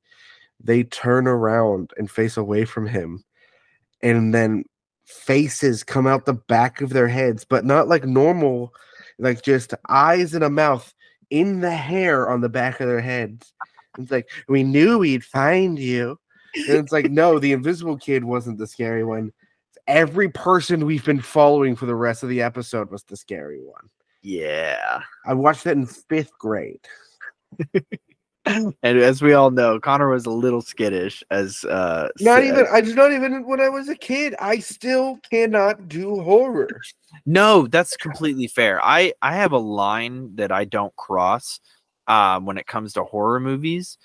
they turn around and face away from him, and then faces come out the back of their heads, but not like normal, like just eyes and a mouth in the hair on the back of their heads. It's like we knew we'd find you. And it's like, no, the invisible kid wasn't the scary one. Every person we've been following for the rest of the episode was the scary one. Yeah I watched that in fifth grade. and as we all know connor was a little skittish as uh Not said. even I just not even when I was a kid. I still cannot do horror. No, that's completely fair. I I have a line that I don't cross uh, when it comes to horror movies.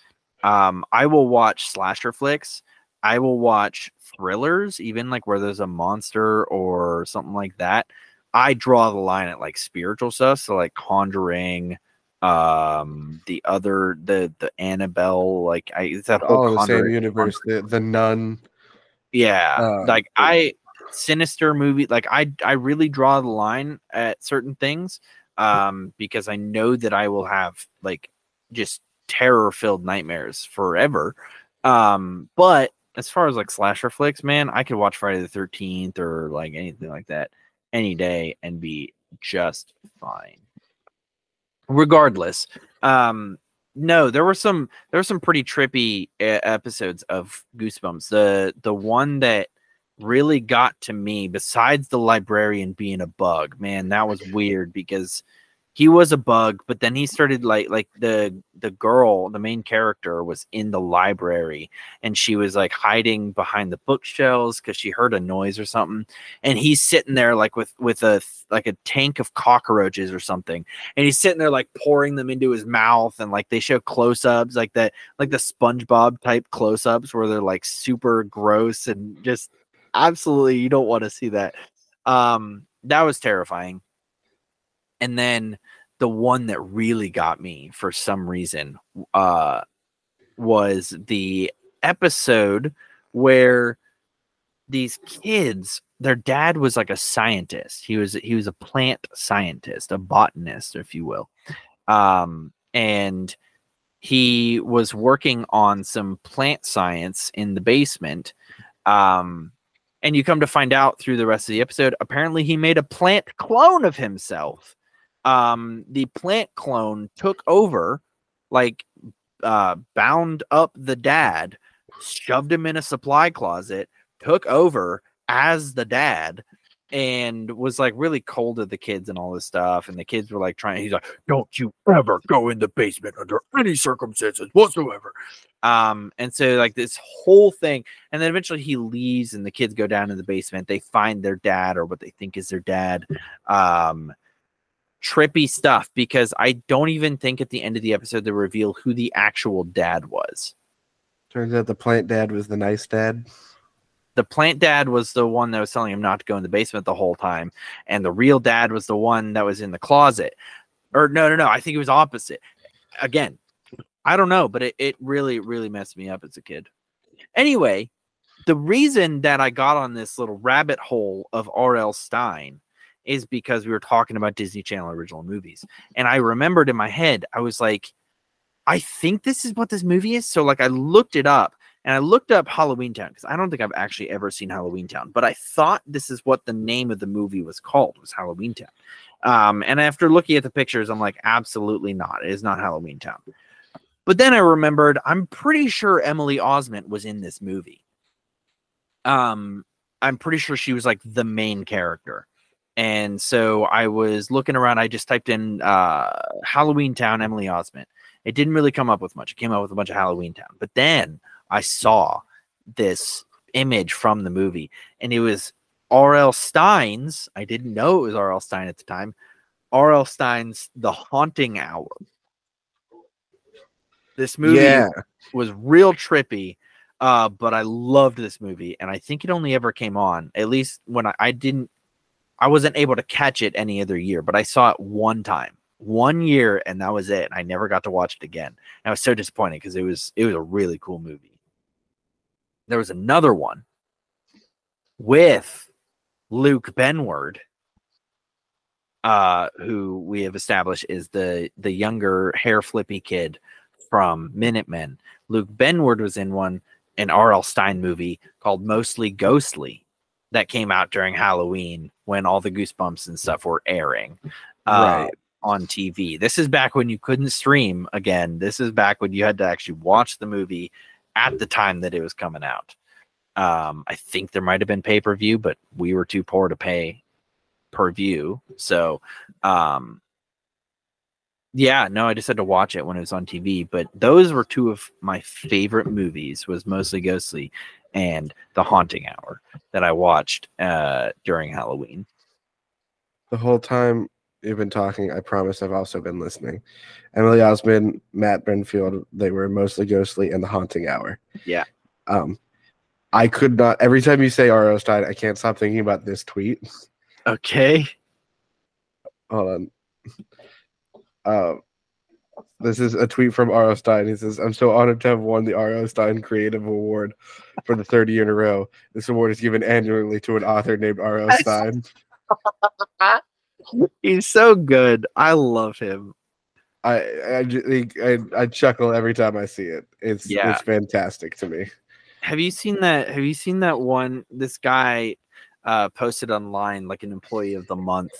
Um, I will watch slasher flicks. I will watch thrillers, even like where there's a monster or something like that. I draw the line at like spiritual stuff, so like Conjuring, um, the other the the Annabelle, like I it's that whole the same universe. The the nun. yeah, Uh, like yeah. I sinister movie. Like I I really draw the line at certain things, um, because I know that I will have like just terror filled nightmares forever. Um, but as far as like slasher flicks, man, I could watch Friday the Thirteenth or like anything like that any day and be just fine. Regardless, um, no, there were some there were some pretty trippy episodes of Goosebumps. The the one that really got to me, besides the librarian being a bug, man, that was weird because he was a bug, but then he started like like the the girl, the main character was in the library and she was like hiding behind the bookshelves because she heard a noise or something. And he's sitting there like with with a like a tank of cockroaches or something. And he's sitting there like pouring them into his mouth and like they show close-ups like that like the SpongeBob type close-ups where they're like super gross and just absolutely you don't want to see that. Um that was terrifying. And then the one that really got me for some reason uh was the episode where these kids their dad was like a scientist. He was he was a plant scientist a botanist if you will. Um and he was working on some plant science in the basement um and you come to find out through the rest of the episode apparently he made a plant clone of himself um the plant clone took over like uh bound up the dad shoved him in a supply closet took over as the dad and was like really cold to the kids and all this stuff and the kids were like trying he's like don't you ever go in the basement under any circumstances whatsoever. Um and so like this whole thing and then eventually he leaves and the kids go down in the basement they find their dad or what they think is their dad um trippy stuff because I don't even think at the end of the episode they reveal who the actual dad was. Turns out the plant dad was the nice dad. The plant dad was the one that was telling him not to go in the basement the whole time, and the real dad was the one that was in the closet. Or no, no, no. I think it was opposite. Again, I don't know, but it, it really, really messed me up as a kid. Anyway, the reason that I got on this little rabbit hole of R.L. Stine is because we were talking about Disney Channel original movies. And I remembered in my head, I was like, I think this is what this movie is. So like I looked it up and I looked up Halloween Town because I don't think I've actually ever seen Halloween Town, but I thought this is what the name of the movie was called was Halloween Town. Um, and after looking at the pictures, I'm like, absolutely not. It is not Halloween Town. But then I remembered, I'm pretty sure Emily Osment was in this movie. Um, I'm pretty sure she was like the main character. And so I was looking around. I just typed in uh, Halloween Town, Emily Osment. It didn't really come up with much. It came up with a bunch of Halloween Town. But then I saw this image from the movie, and it was R.L. Stine's. I didn't know it was R.L. Stine at the time. R.L. Stine's The Haunting Hour. This movie Yeah. was real trippy, uh, but I loved this movie, and I think it only ever came on. At least when I, I didn't, I wasn't able to catch it any other year, but I saw it one time, one year, and that was it. I never got to watch it again. And I was so disappointed because it was it was a really cool movie. There was another one with Luke Benward, uh, who we have established is the the younger hair flippy kid from Minutemen. Luke Benward was in one an R.L. Stine movie called Mostly Ghostly that came out during Halloween when all the Goosebumps and stuff were airing uh, Right. on TV. This is back when you couldn't stream again. This is back when you had to actually watch the movie at the time that it was coming out. Um, I think there might have been pay per view, but we were too poor to pay per view. So, um, yeah, no, I just had to watch it when it was on TV. But those were two of my favorite movies. Was mostly Ghostly and The Haunting Hour that I watched uh, during Halloween. The whole time you've been talking, I promise I've also been listening. Emily Osment, Matt Brenfield, they were mostly ghostly and the haunting hour. Yeah. Um I could not every time you say R.O. Stein, I can't stop thinking about this tweet. Okay. Hold on. Uh, this is a tweet from R.O. Stein. He says, I'm so honored to have won the R.O. Stein Creative Award for the third year in a row. This award is given annually to an author named R.O. Stein. He's so good. I love him. I I, I I chuckle every time I see it. It's Yeah. it's fantastic to me. Have you seen that? Have you seen that one? This guy uh, posted online like an employee of the month,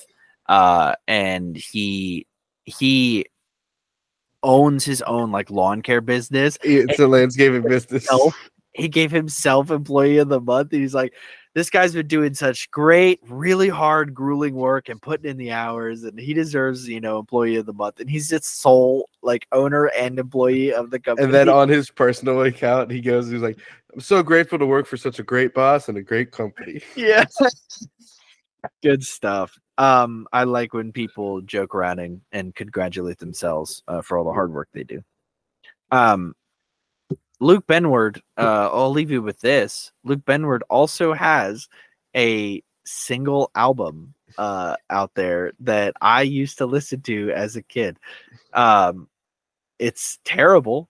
uh, and he he owns his own like lawn care business. It's a landscaping business. Himself, he gave himself employee of the month. He's like, this guy's been doing such great, really hard, grueling work and putting in the hours, and he deserves, you know, employee of the month. And he's just sole like owner and employee of the company. And then on his personal account, he goes, he's like, I'm so grateful to work for such a great boss and a great company. yeah, good stuff. Um, I like when people joke around and, and congratulate themselves uh, for all the hard work they do. Um, Luke Benward, uh, I'll leave you with this. Luke Benward also has a single album uh, out there that I used to listen to as a kid. Um, it's terrible.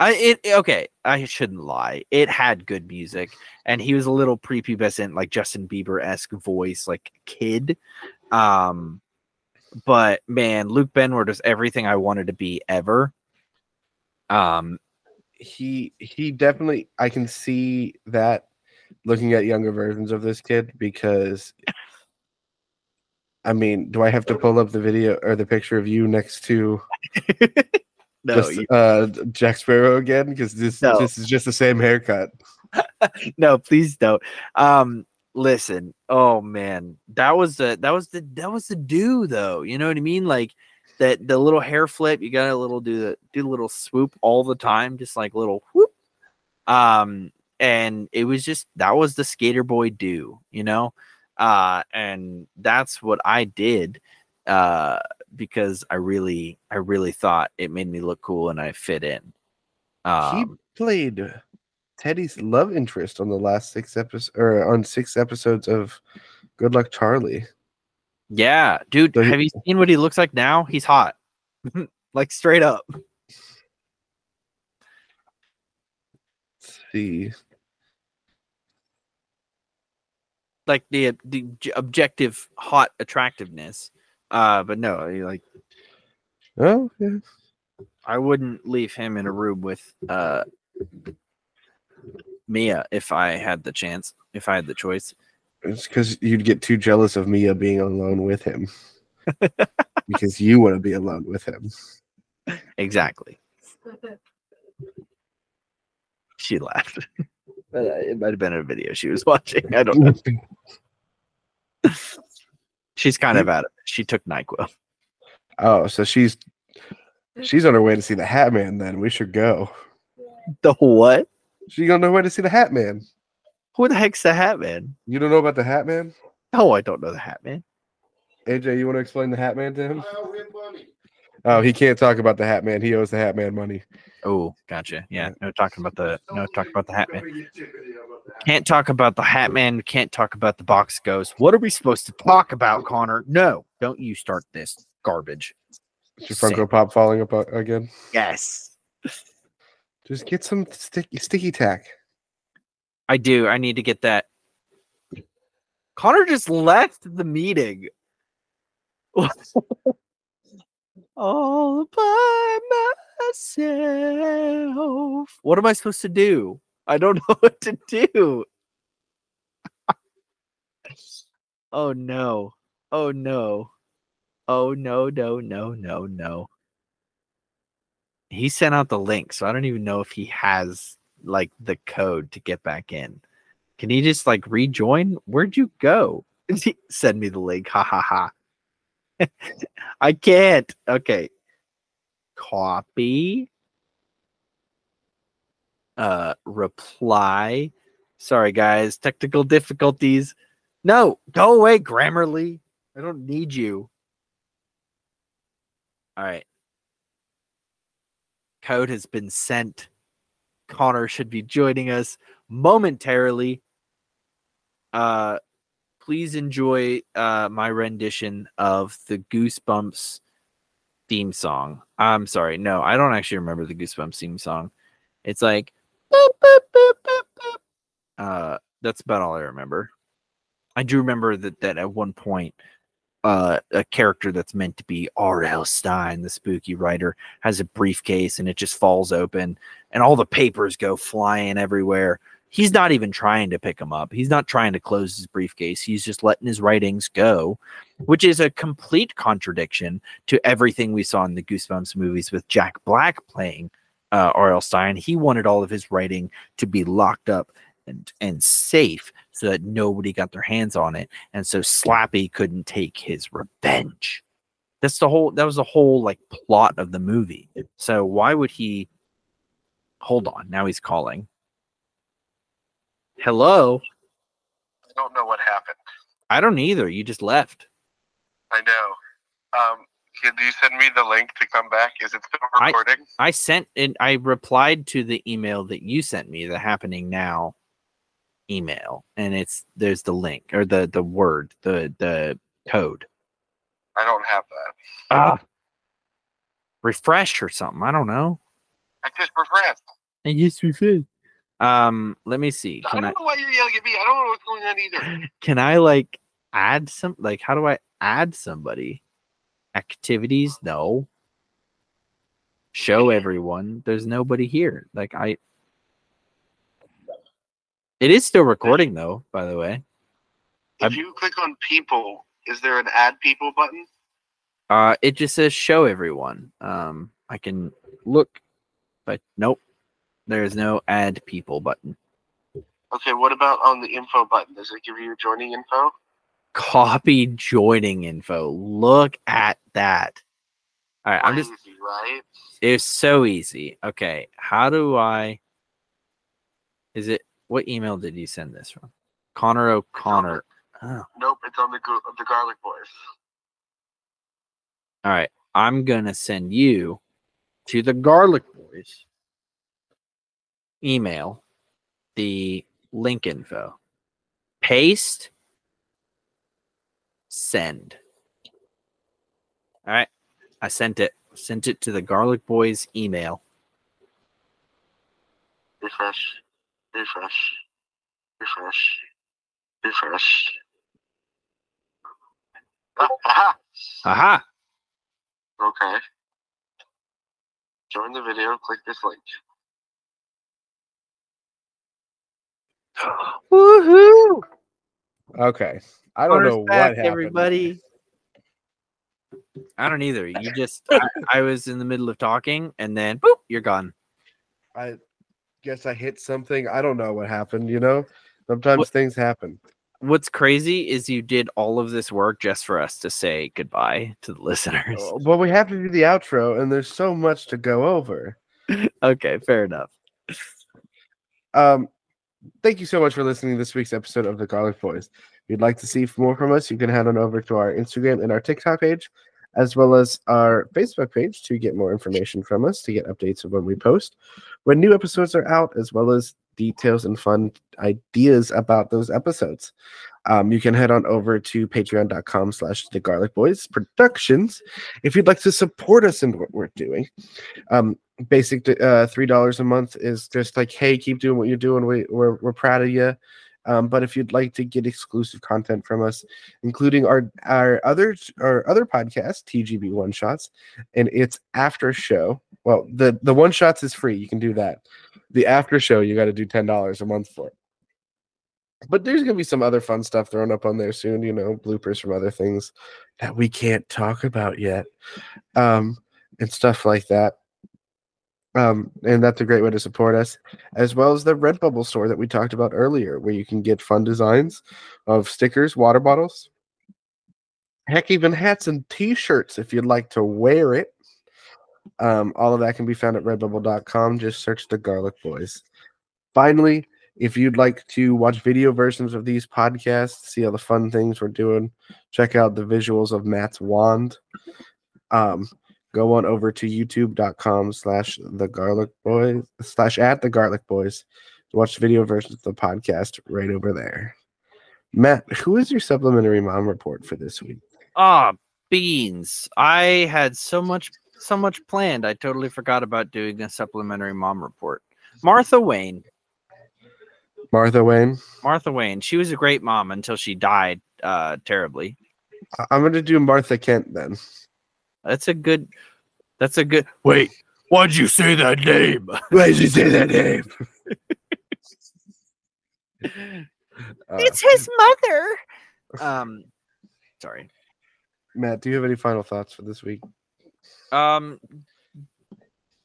I it okay. I shouldn't lie. It had good music, and he was a little prepubescent, like Justin Bieber esque voice, like kid. Um, but man, Luke Benward is everything I wanted to be ever. Um, he he definitely I can see that looking at younger versions of this kid because I mean, do I have to pull up the video or the picture of you next to no, just, uh Jack Sparrow again? Because this No. this is just the same haircut. no, please don't. Um, listen. Oh man, that was the that was the that was the do though. You know what I mean? Like that the little hair flip. You got to little do the do the little swoop all the time, just like little whoop. Um, and it was just that was the skater boy do. You know, uh, and that's what I did. Uh, because I really I really thought it made me look cool and I fit in. he Um, played Teddy's love interest on the last six episodes or on six episodes of Good Luck Charlie. Yeah, dude, So he- have you seen what he looks like now? He's hot. like straight up. Let's see. Like the the objective hot attractiveness. Uh but no, like Oh, yeah. I wouldn't leave him in a room with uh Mia if I had the chance, if I had the choice. It's because you'd get too jealous of Mia being alone with him. because you want to be alone with him. Exactly. She laughed. But, uh, it might have been a video she was watching. I don't know. She's kind of out of it. She took NyQuil. oh, so she's she's on her way to see the Hat Man. Then we should go. The what? She's on her way to see the Hat Man. Who the heck's the Hat Man? You don't know about the Hat Man? Oh, I don't know the Hat Man. AJ, you want to explain the Hat Man to him? Oh, he can't talk about the Hat Man. He owes the Hat Man money. Oh, gotcha. Yeah, no talking about the no talk about the Hat Man. Can't talk about the Hat Man. Can't talk about the box ghost. What are we supposed to talk about, Connor? No, don't you start this garbage. Is your Funko Pop falling apart again? Yes, Just get some sticky sticky tack. I do. I need to get that. Connor just left the meeting. All by myself. What am I supposed to do? I don't know what to do. oh no. Oh no. Oh no, no, no, no, no. He sent out the link, so I don't even know if he has like the code to get back in. Can he just like rejoin? Where'd you go? Send me the link. Ha ha ha. I can't. Okay. Copy. Uh reply. Sorry guys, technical difficulties. No, go away, Grammarly. I don't need you. All right. Code has been sent. Connor should be joining us momentarily. Uh please enjoy uh my rendition of the Goosebumps theme song. I'm sorry, no, I don't actually remember the Goosebumps theme song. It's like boop, boop, boop, uh that's about all I remember. I do remember that that at one point uh a character that's meant to be R.L. Stine, the spooky writer, has a briefcase and it just falls open and all the papers go flying everywhere. He's not even trying to pick them up. He's not trying to close his briefcase. He's just letting his writings go, which is a complete contradiction to everything we saw in the Goosebumps movies with Jack Black playing uh, R.L. Stine. He wanted all of his writing to be locked up and, and safe so that nobody got their hands on it. And so Slappy couldn't take his revenge. That's the whole that was the whole like plot of the movie. So why would he hold on? Now he's calling. Hello? I don't know what happened. I don't either. You just left. I know. Um, can you send me the link to come back? Is it still recording? I sent it. I replied to the email that you sent me, the happening now email, and it's there's the link or the the word, the the code. I don't have that. Ah, refresh or something. I don't know. I just refreshed. Yes, we did. Um, let me see. I Can I don't know why you're yelling at me. I don't know what's going on either. can I like add some? Like, how do I add somebody? Activities? No. Show everyone. There's nobody here. Like I. It is still recording though. By the way. If you click on people, is there an add people button? Uh, it just says show everyone. Um, I can look, but nope, there is no add people button. Okay, what about on the info button? Does it give you joining info? Copy joining info. Look at that. All right, I'm just. Crazy, right? It's so easy. Okay, how do I? Is it what email did you send this from? Connor O'Connor. Oh, Nope, it's on the the Garlic Boys. all right. I'm gonna send you to the Garlic Boys email the link info. Paste. Send. All right. I sent it. Sent it to the Garlic Boys email. Refresh, refresh, refresh, refresh. Ah, aha! Aha. Okay. Join the video. Click this link. Woohoo! Okay. I don't Connor's know back, what happened. everybody. I don't either. You just, I, I was in the middle of talking, and then boop, you're gone. I guess I hit something. I don't know what happened, you know? Sometimes What- things happen. What's crazy is you did all of this work just for us to say goodbye to the listeners. Well, we have to do the outro, and there's so much to go over. Okay, fair enough. Um, thank you so much for listening to this week's episode of the Garlic Boys. If you'd like to see more from us, you can head on over to our Instagram and our TikTok page, as well as our Facebook page to get more information from us, to get updates of when we post, when new episodes are out, as well as details and fun ideas about those episodes. Um, you can head on over to patreon.com slash the garlic boys productions if you'd like to support us in what we're doing. Um, basic uh three dollars a month is just like hey keep doing what you're doing. We, we're, we're proud of you um, but if you'd like to get exclusive content from us including our our other our other podcast tgb one shots and its after show. Well the the one shots is free. You can do that. The after show you got to do ten dollars a month for. It. but there's gonna be some other fun stuff thrown up on there soon you know bloopers from other things that we can't talk about yet um and stuff like that um, and that's a great way to support us, as well as the Redbubble store that we talked about earlier, where you can get fun designs of stickers, water bottles, heck, even hats and T-shirts if you'd like to wear it. Um, all of that can be found at Redbubble.com. Just search the Garlic Boys. Finally, if you'd like to watch video versions of these podcasts, see all the fun things we're doing, check out the visuals of Matt's wand. Um, go on over to youtube.com slash the garlic boys slash at the garlic boys to watch the video versions of the podcast right over there matt who is your supplementary mom report for this week Ah, beans. I had so much so much planned. I totally forgot about doing a supplementary mom report. Martha Wayne. martha wayne Martha Wayne. She was a great mom until she died uh terribly. I'm going to do martha kent then That's a good that's a good Wait, why'd you say that name? Why'd you say that name? Uh, his mother. Um sorry. matt do you have any final thoughts for this week Um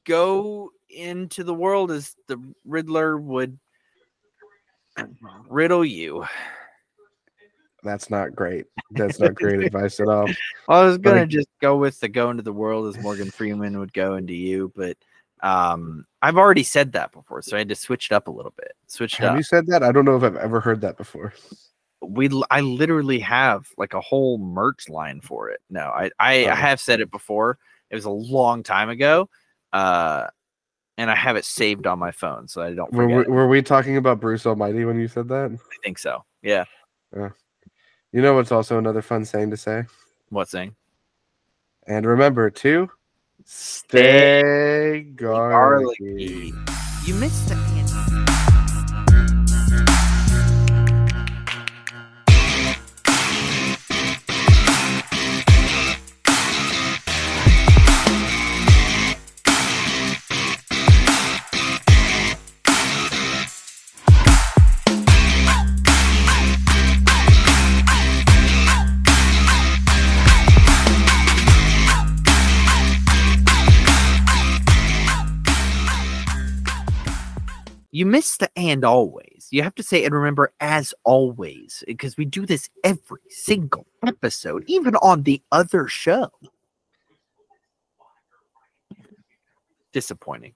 go into the world as the Riddler would Riddle you. That's not great. That's not great advice at all. I was gonna just go with the go into the world as Morgan Freeman would go into you, but um, I've already said that before, so I had to switch it up a little bit. Switch it Have up. you said that? I don't know if I've ever heard that before. we I literally have like a whole merch line for it. No, I I, Oh. I have said it before. It was a long time ago. Uh and I have it saved on my phone so I don't Were were we talking about Bruce Almighty when you said that? I think so. Yeah. Yeah. You know what's also another fun saying to say? What saying? And remember to stay garlicky. Garlicky. You missed it. You missed the and always. You have to say and remember as always eh, because we do this every single episode, even on the other show. Disappointing.